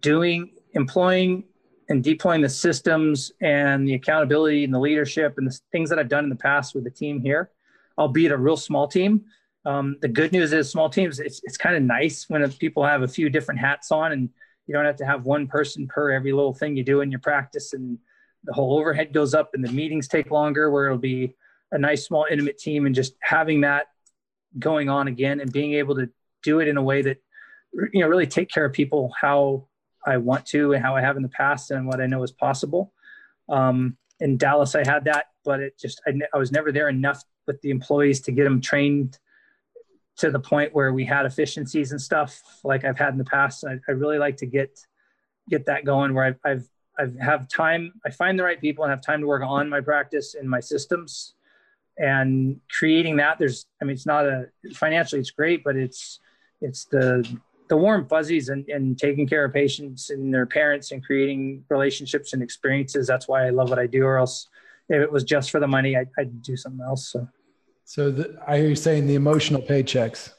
doing employing and deploying the systems and the accountability and the leadership and the things that I've done in the past with the team here, albeit a real small team. Um, the good news is small teams, it's, it's kind of nice when people have a few different hats on and you don't have to have one person per every little thing you do in your practice and the whole overhead goes up and the meetings take longer where it'll be a nice small intimate team and just having that going on again and being able to do it in a way that you know really take care of people how I want to and how I have in the past and what I know is possible. Um, in Dallas, I had that, but it just I, I was never there enough with the employees to get them trained to the point where we had efficiencies and stuff like I've had in the past. I, I really like to get get that going where I've, I've I've have time. I find the right people and have time to work on my practice and my systems and creating that there's i mean it's not a financially it's great but it's it's the the warm fuzzies and, and taking care of patients and their parents and creating relationships and experiences. That's why i love what i do or else if it was just for the money i'd, I'd do something else so. So the, i hear you saying the emotional paychecks.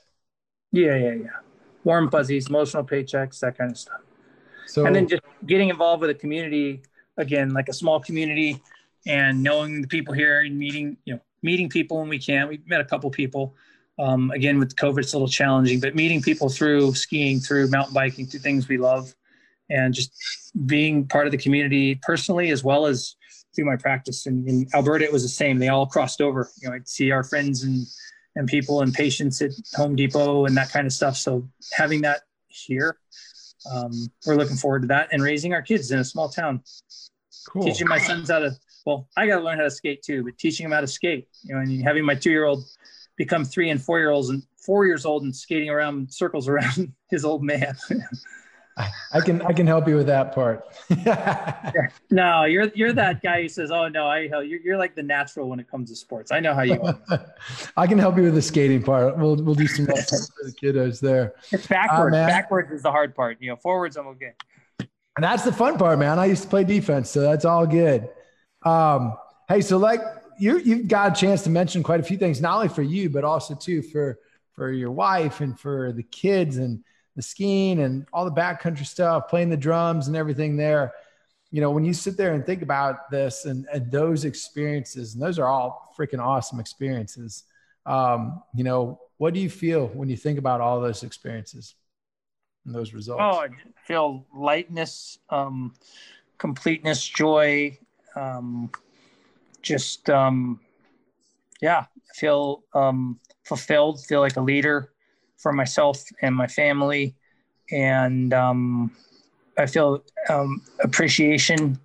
Yeah yeah yeah. Warm fuzzies emotional paychecks that kind of stuff. So and then just getting involved with a community again like a small community and knowing the people here and meeting you know meeting people when we can. We've met a couple people. Um, again, with COVID, it's a little challenging, but meeting people through skiing, through mountain biking, through things we love, and just being part of the community personally as well as through my practice. And in Alberta, it was the same. They all crossed over. You know, I'd see our friends and and people and patients at Home Depot and that kind of stuff. So having that here, um, we're looking forward to that and raising our kids in a small town. Cool. Teaching my sons how to well, I got to learn how to skate too, but teaching them how to skate, you know, and having my two year old become three and four year olds and four years old and skating around circles around his old man. I can I can help you with that part. no, you're you're that guy who says, "Oh no, I you're you're like the natural when it comes to sports." I know how you are. I can help you with the skating part. We'll we'll do some for the kiddos there. It's backwards. Uh, backwards is the hard part. You know, forwards I'm okay. And that's the fun part, man. I used to play defense, so that's all good. Um, hey, so like you you've got a chance to mention quite a few things, not only for you, but also too for for your wife and for the kids and the skiing and all the backcountry stuff, playing the drums and everything there. You know, when you sit there and think about this and, and those experiences, and those are all freaking awesome experiences. Um, you know, what do you feel when you think about all those experiences and those results? Oh, I feel lightness, um, completeness, joy, um, just um, yeah, feel um, fulfilled, feel like a leader for myself and my family, and um, I feel um, appreciation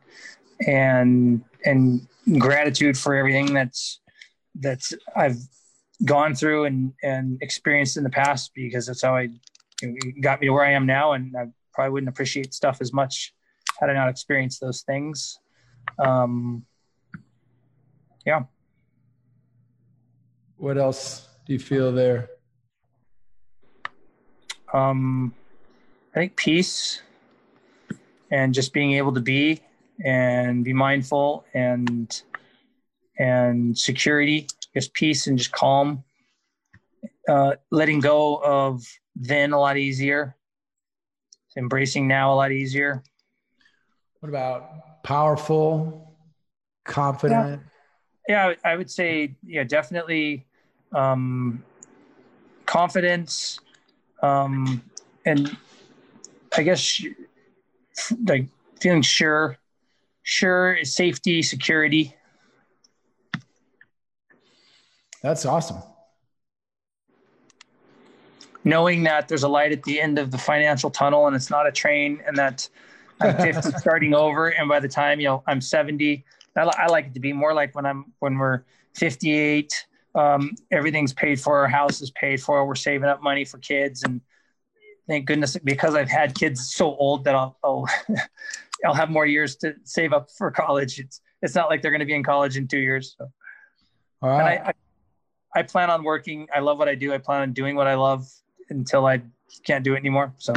and and gratitude for everything that's that's I've gone through and and experienced in the past because that's how I got me to where I am now, and I probably wouldn't appreciate stuff as much had I not experienced those things. Um, yeah. What else do you feel there? Um, I think peace and just being able to be and be mindful and and security, just peace and just calm. Uh, letting go of then a lot easier. Embracing now a lot easier. What about powerful, confident? Yeah, yeah I would say yeah, definitely um, confidence, um, and I guess like feeling sure, sure, safety, security. That's awesome. Knowing that there's a light at the end of the financial tunnel and it's not a train, and that I'm 50 starting over, and by the time you know I'm 70, I, I like it to be more like when I'm when we're 58 um, everything's paid for. Our house is paid for. We're saving up money for kids, and thank goodness because I've had kids so old that I'll I'll, I'll have more years to save up for college. It's it's not like they're going to be in college in two years. So. All right. I, I, I plan on working. I love what I do. I plan on doing what I love until I can't do it anymore. So.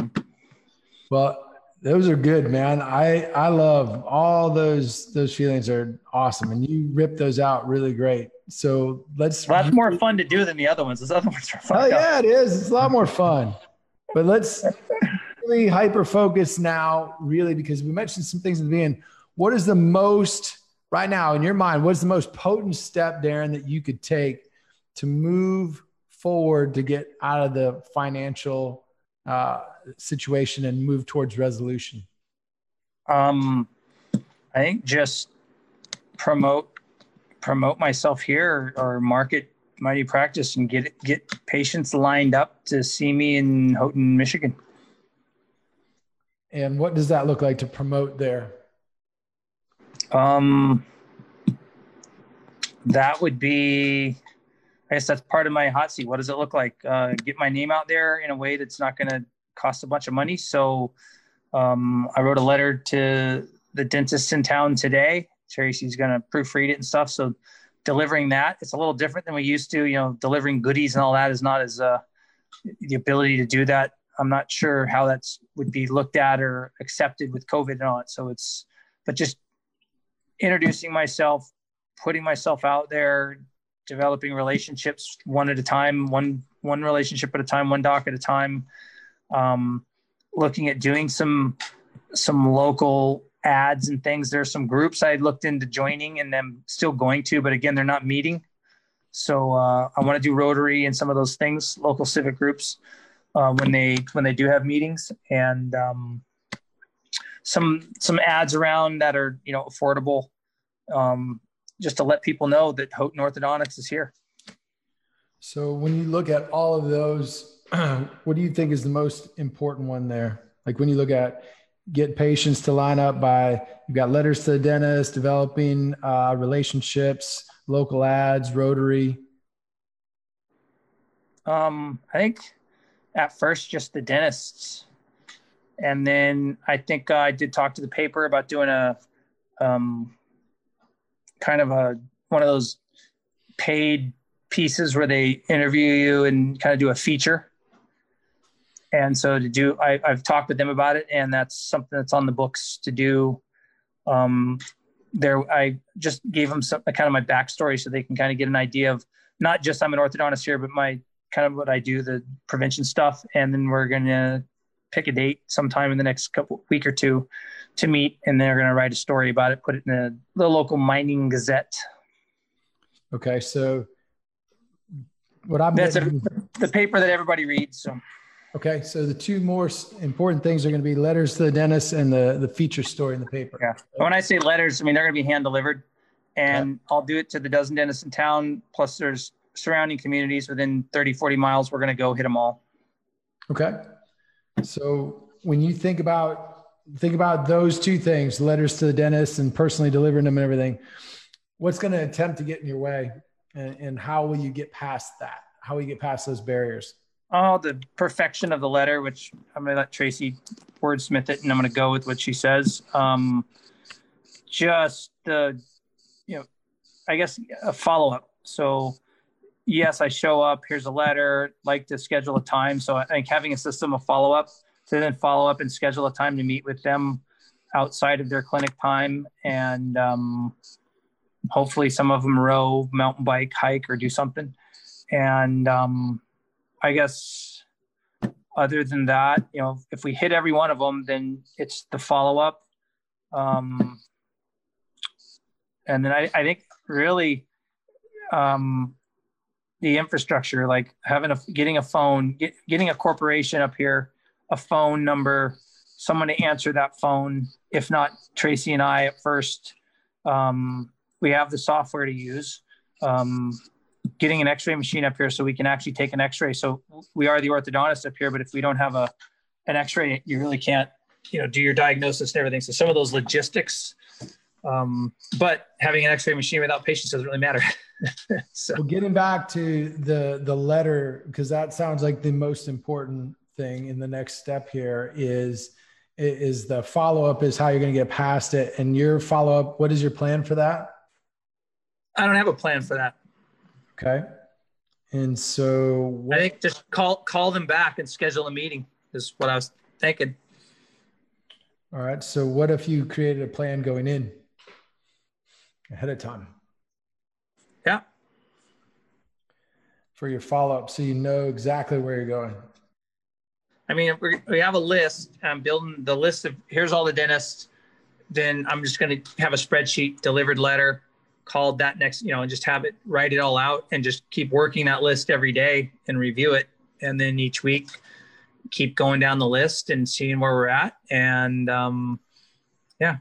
Well, those are good, man. I I love all those those feelings are awesome, and you rip those out really great. So let's. Well, that's more fun to do than the other ones. Those other ones are fun. Oh yeah, it is. It's a lot more fun. But let's really hyper focus now, really, because we mentioned some things at the beginning. What is the most right now in your mind? What is the most potent step, Darren, that you could take to move forward to get out of the financial uh, situation and move towards resolution? Um, I think just promote promote myself here or, market my new practice and get get patients lined up to see me in Houghton, Michigan. And what does that look like to promote there? Um, that would be, I guess that's part of my hot seat. What does it look like? Uh, get my name out there in a way that's not going to cost a bunch of money. So um, I wrote a letter to the dentist in town today. Tracy's going to proofread it and stuff. So delivering that, it's a little different than we used to. You know, delivering goodies and all that is not as uh, the ability to do that. I'm not sure how that's would be looked at or accepted with COVID and all that. So it's, but just introducing myself, putting myself out there, developing relationships one at a time, one one relationship at a time, one doc at a time, um, looking at doing some some local ads and things. There's some groups I looked into joining and I'm still going to, but again, they're not meeting. So uh, I want to do Rotary and some of those things, local civic groups, uh, when they when they do have meetings, and um, some some ads around that are you know affordable, um, just to let people know that Houghton Orthodontics is here. So when you look at all of those what do you think is the most important one there? Like when you look at get patients to line up by you've got letters to the dentist, developing uh, relationships, local ads, Rotary. Um, I think at first just the dentists, and then I think uh, I did talk to the paper about doing a um, kind of a one of those paid pieces where they interview you and kind of do a feature and so to do I, have talked with them about it and that's something that's on the books to do um, there, I just gave them some kind of my backstory so they can kind of get an idea of not just I'm an orthodontist here, but my kind of what I do, the prevention stuff. And then we're to pick a date sometime in the next couple week or two to meet. And they're going to write a story about it, put it in a, the local mining gazette. Okay. So what I'm that's getting, a, the paper that everybody reads. So, okay. So the two more important things are going to be letters to the dentist and the, the feature story in the paper. Yeah. When I say letters, I mean, they're going to be hand delivered and okay. I'll do it to the dozen dentists in town. Plus there's surrounding communities within 30, 40 miles. We're going to go hit them all. Okay. So when you think about, think about those two things, letters to the dentist and personally delivering them and everything, what's going to attempt to get in your way and, and how will you get past that? How will you get past those barriers? Oh, the perfection of the letter, which I'm going to let Tracy wordsmith it and I'm going to go with what she says. Um, just the, you know, I guess a follow up. So yes, I show up, here's a letter, like to schedule a time. So I think having a system of follow up to then follow up and schedule a time to meet with them outside of their clinic time. And um, hopefully some of them row, mountain bike, hike, or do something. And um, I guess other than that, you know, if we hit every one of them, then it's the follow up. Um, and then I, I think really um, the infrastructure, like having a getting a phone, get, getting a corporation up here, a phone number, someone to answer that phone. If not Tracy and I at first, um, we have the software to use. Um, getting an X-ray machine up here so we can actually take an X-ray. So we are the orthodontist up here, but if we don't have a an X-ray, you really can't, you know, do your diagnosis and everything. So some of those logistics um, but having an X-ray machine without patients doesn't really matter. so well, getting back to the the letter, because that sounds like the most important thing in the next step here is is the follow up is how you're going to get past it. And your follow up, what is your plan for that? I don't have a plan for that. Okay. And so what, I think just call call them back and schedule a meeting is what I was thinking. All right. So what if you created a plan going in? ahead of time. Yeah. For your follow up, so you know exactly where you're going. I mean, we have a list. I'm building the list of here's all the dentists. Then I'm just going to have a spreadsheet, delivered letter, called that next, you know, and just have it write it all out and just keep working that list every day and review it. And then each week, keep going down the list and seeing where we're at. And um, yeah,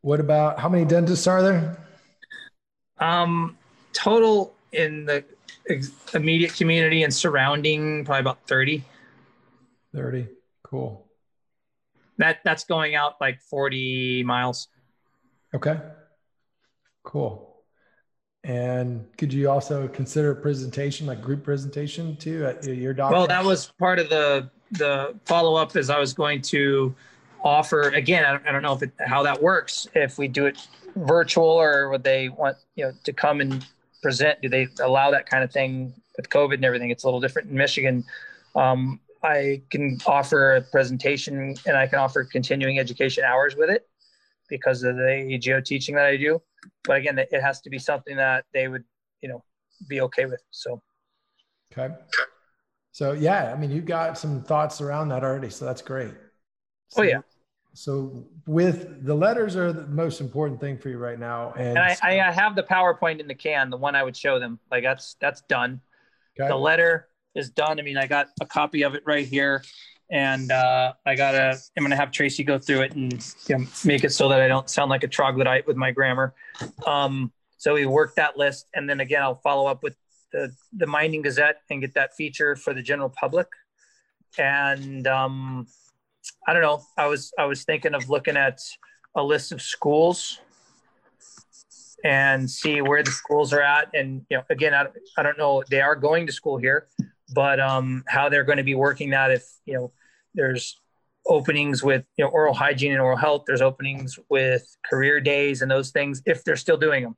what about how many dentists are there? Um, total in the immediate community and surrounding, probably about 30. 30. Cool. That that's going out like 40 miles. Okay. Cool. And could you also consider a presentation, like group presentation too at your doctor? Well, that was part of the the follow up as I was going to offer again i don't, I don't know if it, how that works if we do it virtual or would they want you know to come and present? Do they allow that kind of thing with covid and everything? It's a little different in michigan. Um, i can offer a presentation and i can offer continuing education hours with it because of the AGO teaching that i do. But again it has to be something that they would you know be okay with so. Okay. So yeah i mean you've got some thoughts around that already so that's great. So, oh yeah. So with the letters are the most important thing for you right now. And, and I, I, have the PowerPoint in the can, the one I would show them. Like that's that's done. Okay. The letter is done. I mean, I got a copy of it right here. And uh, I gotta I'm gonna have Tracy go through it and you know, make it so that I don't sound like a troglodyte with my grammar. Um, so we work that list and then again I'll follow up with the the Mining Gazette and get that feature for the general public. And um, I don't know. I was I was thinking of looking at a list of schools and see where the schools are at. And you know, again, I, I don't know. They are going to school here, but um, how they're going to be working that if you know there's openings with you know oral hygiene and oral health. There's openings with career days and those things if they're still doing them.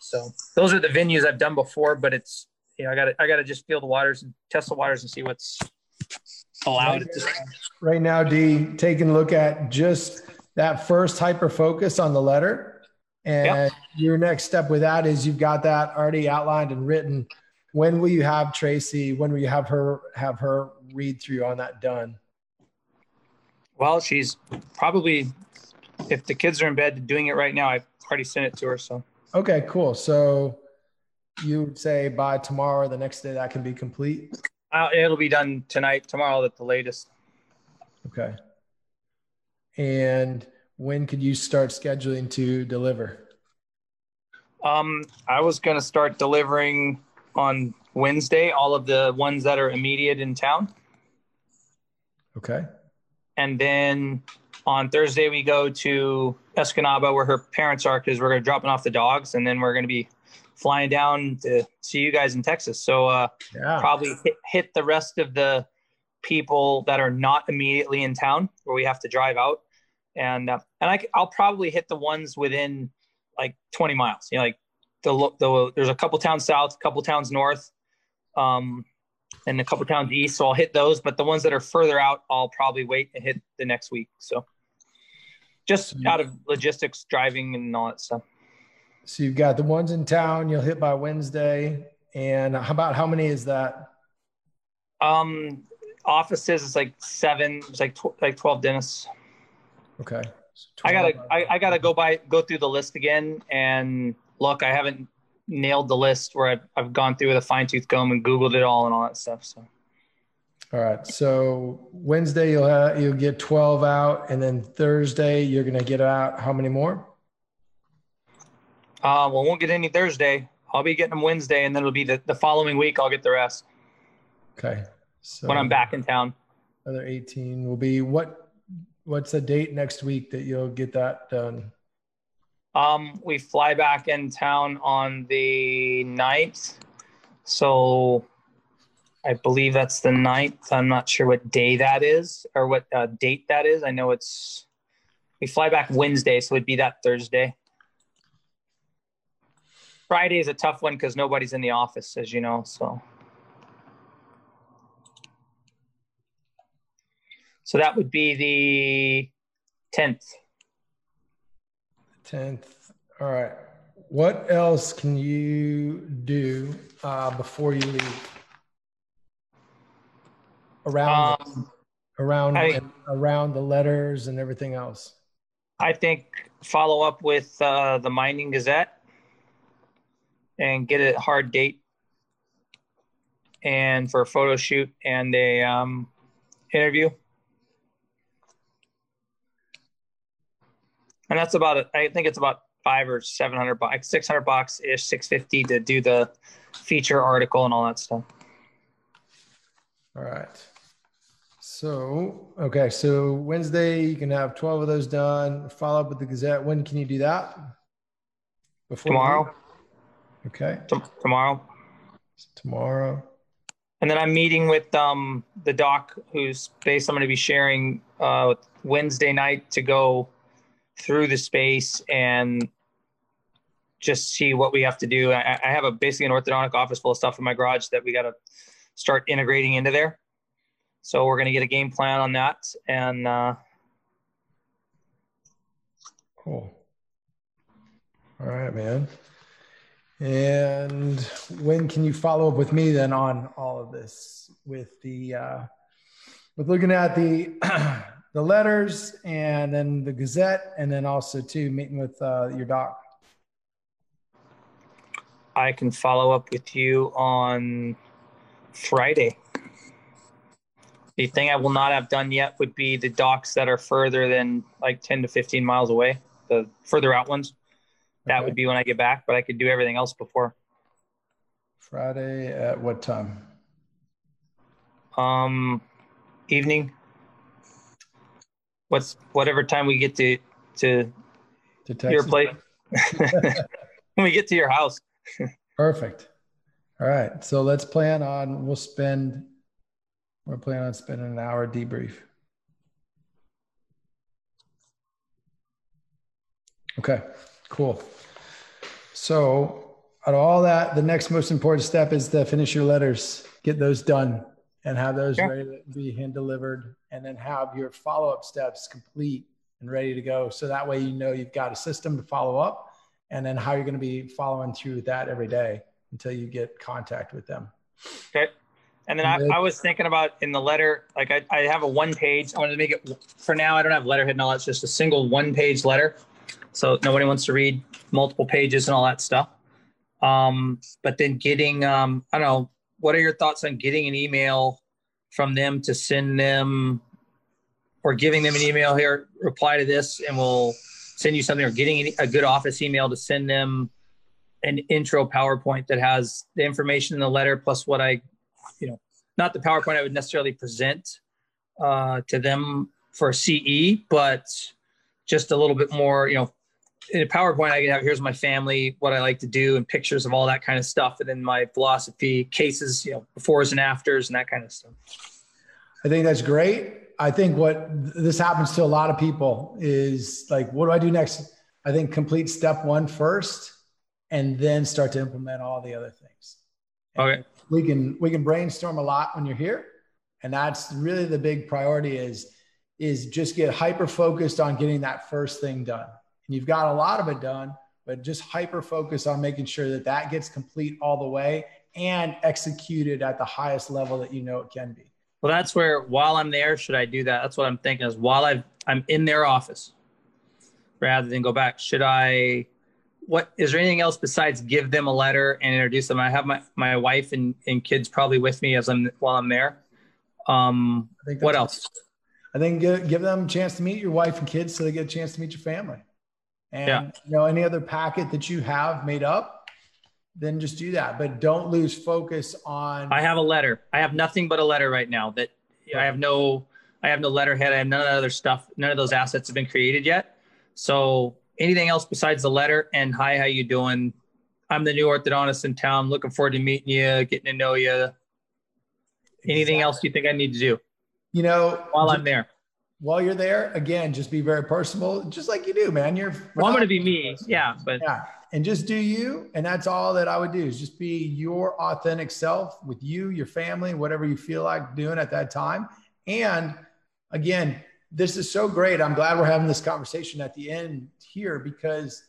So those are the venues I've done before, but it's you know I got to I got to just feel the waters and test the waters and see what's allowed right, at this time. Right now, D, taking a look at just that first hyper focus on the letter. And yep. your next step with that is you've got that already outlined and written. When will you have Tracy? When will you have her have her read through on that done? Well, she's probably if the kids are in bed doing it right now. I've already sent it to her. So okay, cool. So you would say by tomorrow, the next day, that can be complete. Uh, it'll be done tonight, tomorrow at the latest. Okay. And when could you start scheduling to deliver? Um, I was going to start delivering on Wednesday, all of the ones that are immediate in town. Okay. And then on Thursday, we go to Escanaba where her parents are because we're going to dropping off the dogs. And then we're going to be flying down to see you guys in Texas. So uh, yeah. probably hit, hit the rest of the people that are not immediately in town where we have to drive out. And uh, and I, I'll probably hit the ones within like 20 miles. You know, like the, the there's a couple towns south, a couple towns north, um, and a couple towns east. So I'll hit those. But the ones that are further out, I'll probably wait and hit the next week. So just out of logistics, driving, and all that stuff. So you've got the ones in town you'll hit by Wednesday. And how about how many is that? Um, offices is like seven. It's like tw- like twelve dentists. Okay. So I gotta I, I, gotta go by go through the list again and look. I haven't nailed the list where I've, I've gone through with a fine tooth comb and googled it all and all that stuff. So. All right. So Wednesday you'll have, you'll get twelve out, and then Thursday you're gonna get out how many more? Uh, well, won't get any Thursday. I'll be getting them Wednesday, and then it'll be the, the following week. I'll get the rest. Okay. So when I'm back in town. Another 18 will be what? What's the date next week that you'll get that done? Um, we fly back in town on the 9th. So I believe that's the 9th. I'm not sure what day that is or what uh, date that is. I know it's, we fly back Wednesday, so it'd be that Thursday. Friday is a tough one because nobody's in the office, as you know. So, so that would be the tenth. Tenth. All right. What else can you do uh, before you leave? Around, um, around, I, around the letters and everything else. I think follow up with uh, the Mining Gazette and get a hard date and for a photo shoot and a um, interview. And that's about it. I think it's about five or seven hundred bucks, six hundred bucks ish, six fifty to do the feature article and all that stuff. All right. So okay, so Wednesday you can have twelve of those done. Follow up with the Gazette. When can you do that? Before tomorrow. Okay. T- tomorrow. Tomorrow. And then I'm meeting with um, the doc, whose space I'm going to be sharing uh, Wednesday night to go through the space and just see what we have to do. I, I have a basically an orthodontic office full of stuff in my garage that we got to start integrating into there. So we're going to get a game plan on that and. Uh, cool. All right, man. And when can you follow up with me then on all of this with the uh, with looking at the the letters and then the Gazette and then also too meeting with uh, your doc. I can follow up with you on Friday. The thing I will not have done yet would be the docs that are further than like 10 to 15 miles away, the further out ones. That okay. would be when I get back, but I could do everything else before. Friday at what time? Um, evening. What's whatever time we get to to, to your place when we get to your house. Perfect. All right. So let's plan on we'll spend we're planning on spending an hour debrief. Okay. Cool. So, out of all that, the next most important step is to finish your letters, get those done, and have those ready to be hand delivered, and then have your follow up steps complete and ready to go. So that way, you know, you've got a system to follow up and then how you're going to be following through that every day until you get contact with them. Okay. And then I, I, was thinking about in the letter, like I, I have a one page. I wanted to make it for now. I don't have letterhead and all. It's just a single one page letter. So nobody wants to read multiple pages and all that stuff. Um, but then getting, um, I don't know, what are your thoughts on getting an email from them to send them or giving them an email here, reply to this and we'll send you something or getting a good office email to send them an intro PowerPoint that has the information in the letter plus what I, you know, not the PowerPoint I would necessarily present uh, to them for CE, but just a little bit more, you know, in a PowerPoint, I can have here's my family, what I like to do, and pictures of all that kind of stuff, and then my philosophy, cases, you know, befores and afters, and that kind of stuff. I think that's great. I think what this happens to a lot of people is like, what do I do next? I think complete step one first, and then start to implement all the other things. okay. We can we can brainstorm a lot when you're here, and that's really the big priority is is just get hyper focused on getting that first thing done and you've got a lot of it done, but just hyper focus on making sure that that gets complete all the way and executed at the highest level that you know it can be. Well, that's where while I'm there, should I do that? That's what I'm thinking is while i I'm in their office rather than go back, should I, what is there anything else besides give them a letter and introduce them? I have my, my wife and, and kids probably with me as I'm while I'm there. Um, what else? I think give, give them a chance to meet your wife and kids so they get a chance to meet your family. And yeah. you know, any other packet that you have made up, then just do that. But don't lose focus on I have a letter. I have nothing but a letter right now that I have no I have no letterhead. I have none of that other stuff. None of those assets have been created yet. So anything else besides the letter and hi, how you doing? I'm the new orthodontist in town. Looking forward to meeting you, getting to know you. Anything exactly. else you think I need to do? You know, while I'm there while you're there, again, just be very personal, just like you do, man. You're well, I'm going to be me. Yeah. But yeah. And just do you. And that's all that I would do is just be your authentic self with you, your family, whatever you feel like doing at that time. And again, this is so great. I'm glad we're having this conversation at the end here because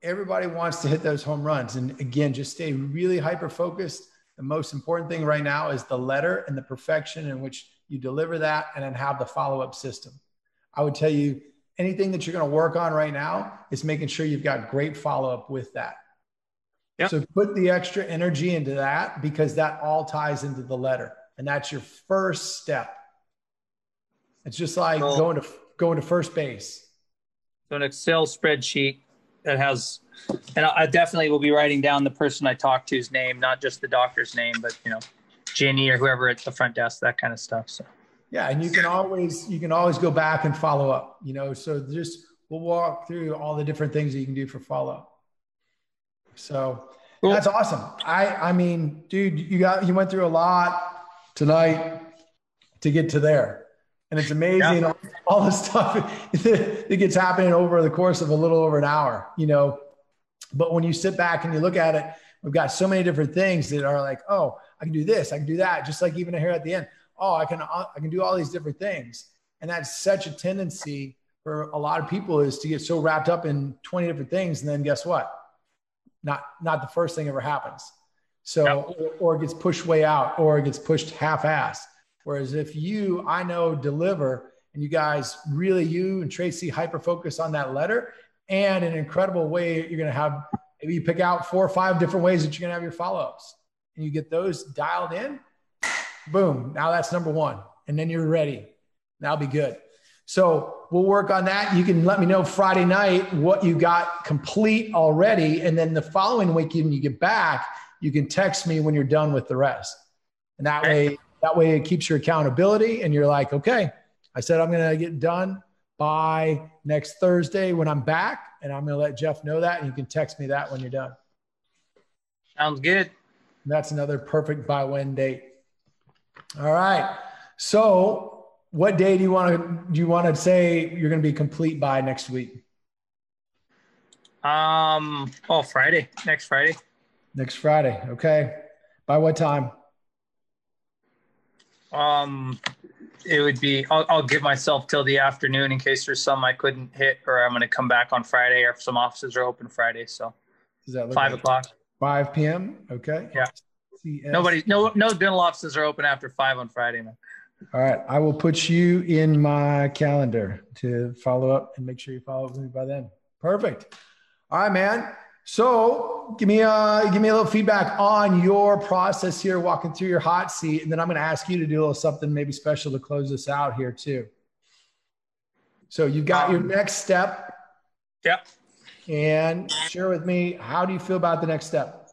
everybody wants to hit those home runs. And again, just stay really hyper focused. The most important thing right now is the letter and the perfection in which you deliver that, and then have the follow up system. I would tell you anything that you're going to work on right now is making sure you've got great follow up with that. Yep. So put the extra energy into that because that all ties into the letter. And that's your first step. It's just like going to going to first base. So an Excel spreadsheet that has, and I definitely will be writing down the person I talked to's name, not just the doctor's name, but you know, Jenny or whoever at the front desk, that kind of stuff. So yeah, and you can always you can always go back and follow up. You know, so just we'll walk through all the different things that you can do for follow up. So cool. that's awesome. I I mean, dude, you got you went through a lot tonight to get to there. And it's amazing yeah. all, all the stuff that gets happening over the course of a little over an hour, you know. But when you sit back and you look at it, we've got so many different things that are like, oh, I can do this, I can do that, just like even here at the end. Oh, I can uh, I can do all these different things, and that's such a tendency for a lot of people is to get so wrapped up in 20 different things, and then guess what? Not not the first thing ever happens. So yep. or, or it gets pushed way out, or it gets pushed half-assed. Whereas if you, I know, deliver, and you guys really, you and Tracy hyper focus on that letter, and an incredible way, you're going to have maybe you pick out four or five different ways that you're going to have your follow-ups and you get those dialed in, boom, now that's number one. And then you're ready. That'll be good. So we'll work on that. You can let me know Friday night what you got complete already. And then the following week, when you get back, you can text me when you're done with the rest. And that way, that way it keeps your accountability. And you're like, okay, I said I'm going to get done by next Thursday when I'm back. And I'm going to let Jeff know that. And you can text me that when you're done. Sounds good. That's another perfect by when date. All right. So, what day do you want to do you want to say you're going to be complete by next week? Um, oh, Friday, next Friday. Next Friday. Okay. By what time? Um, it would be I'll, I'll, give myself till the afternoon in case there's some I couldn't hit or I'm going to come back on Friday or some offices are open Friday. So five like o'clock, 5 p.m. Okay. Yeah. CS. Nobody, no, no dental offices are open after five on Friday, man. All right. I will put you in my calendar to follow up and make sure you follow up with me by then. Perfect. All right, man. So give me a give me a little feedback on your process here, walking through your hot seat, and then I'm going to ask you to do a little something maybe special to close this out here too. So you've got um, your next step. Yep. And share with me how do you feel about the next step?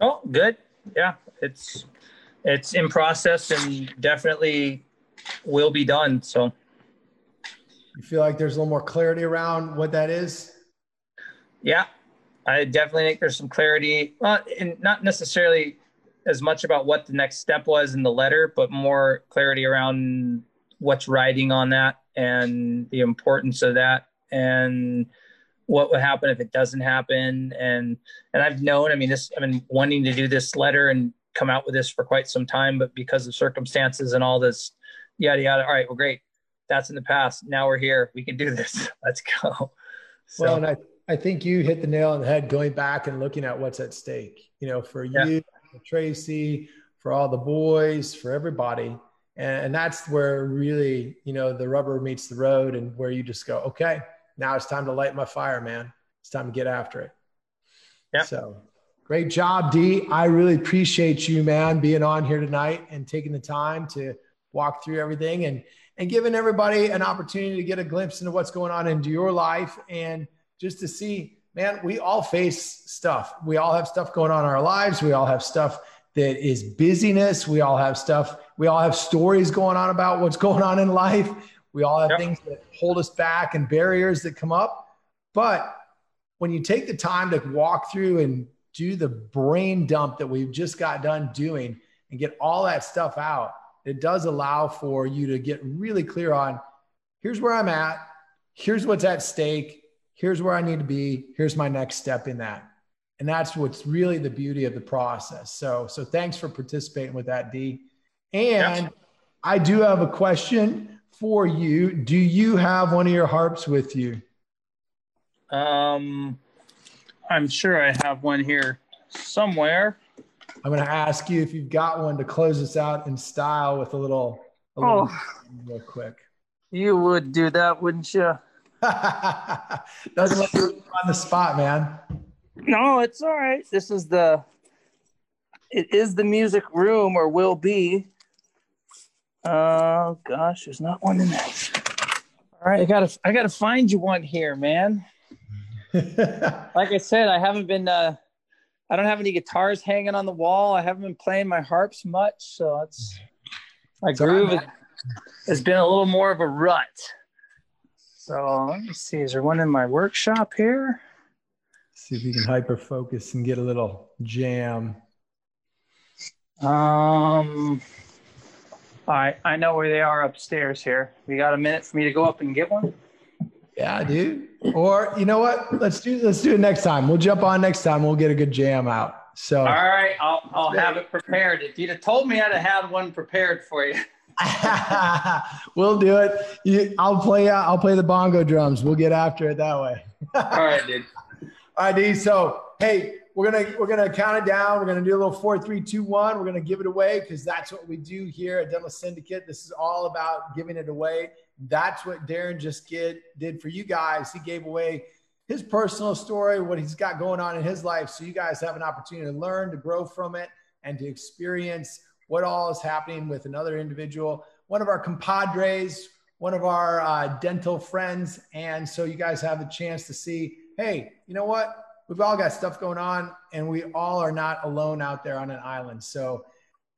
Oh, good. Yeah, it's it's in process and definitely will be done. So you feel like there's a little more clarity around what that is? Yeah, I definitely think there's some clarity, not necessarily as much about what the next step was in the letter, but more clarity around what's riding on that and the importance of that and what would happen if it doesn't happen. And and I've known, I mean, this I've been wanting to do this letter and come out with this for quite some time, but because of circumstances and all this yada yada. All right, well, great. That's in the past. Now we're here. We can do this. Let's go. So, well, and I I think you hit the nail on the head going back and looking at what's at stake. You know, for yeah. you, for Tracy, for all the boys, for everybody. And, and that's where really, you know, the rubber meets the road and where you just go, okay, now it's time to light my fire, man. It's time to get after it. Yeah. So great job, D. I really appreciate you, man, being on here tonight and taking the time to walk through everything and and giving everybody an opportunity to get a glimpse into what's going on into your life and just to see, man, we all face stuff. We all have stuff going on in our lives. We all have stuff that is busyness. We all have stuff. We all have stories going on about what's going on in life. We all have yep. things that hold us back and barriers that come up. But when you take the time to walk through and do the brain dump that we've just got done doing and get all that stuff out, it does allow for you to get really clear on here's where I'm at, here's what's at stake, here's where I need to be, here's my next step in that. And that's what's really the beauty of the process. So, so thanks for participating with that, D. And yep. I do have a question for you. Do you have one of your harps with you? Um, I'm sure I have one here somewhere. I'm going to ask you if you've got one to close us out in style with a little, a little oh, real quick. You would do that, wouldn't you? Doesn't let you on the spot, man. No, it's all right. This is the it is the music room or will be. Oh gosh, there's not one in there. All right, I gotta I gotta find you one here, man. like I said, I haven't been uh I don't have any guitars hanging on the wall. I haven't been playing my harps much, so it's my groove has been a little more of a rut. So let me see. Is there one in my workshop here? See if you can hyper focus and get a little jam. Um, I I know where they are upstairs here. We got a minute for me to go up and get one? Yeah, dude. Or you know what? Let's do let's do it next time. We'll jump on next time. We'll get a good jam out. So all right, I'll I'll have it prepared. If you'd have told me I'd have had one prepared for you. we'll do it. You, I'll play. Uh, I'll play the bongo drums. We'll get after it that way. All right, dude. All right, D. So, hey, we're gonna we're gonna count it down. We're gonna do a little four, three, two, one. We're gonna give it away because that's what we do here at Dental Syndicate. This is all about giving it away. That's what Darren just did did for you guys. He gave away his personal story, what he's got going on in his life, so you guys have an opportunity to learn, to grow from it, and to experience what all is happening with another individual, one of our compadres, one of our uh, dental friends. And so you guys have the chance to see, hey, you know what? We've all got stuff going on and we all are not alone out there on an island. So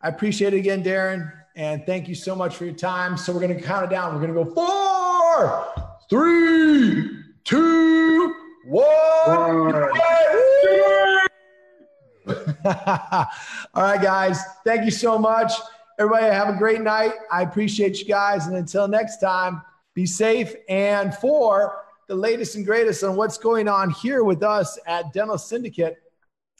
I appreciate it again, Darren. And thank you so much for your time. So we're going to count it down. We're going to go four, three, two, one. All right, guys. Thank you so much. Everybody, have a great night. I appreciate you guys. And until next time, be safe. And for the latest and greatest on what's going on here with us at Dental Syndicate,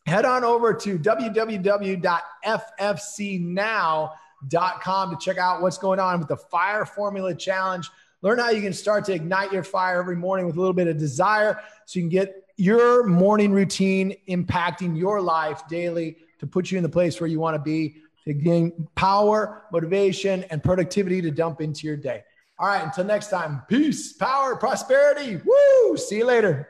head on over to www.ffcnow.com to check out what's going on with the Fire Formula Challenge. Learn how you can start to ignite your fire every morning with a little bit of desire so you can get your morning routine impacting your life daily to put you in the place where you want to be to gain power, motivation, and productivity to dump into your day. All right, until next time, peace, power, prosperity. Woo! See you later.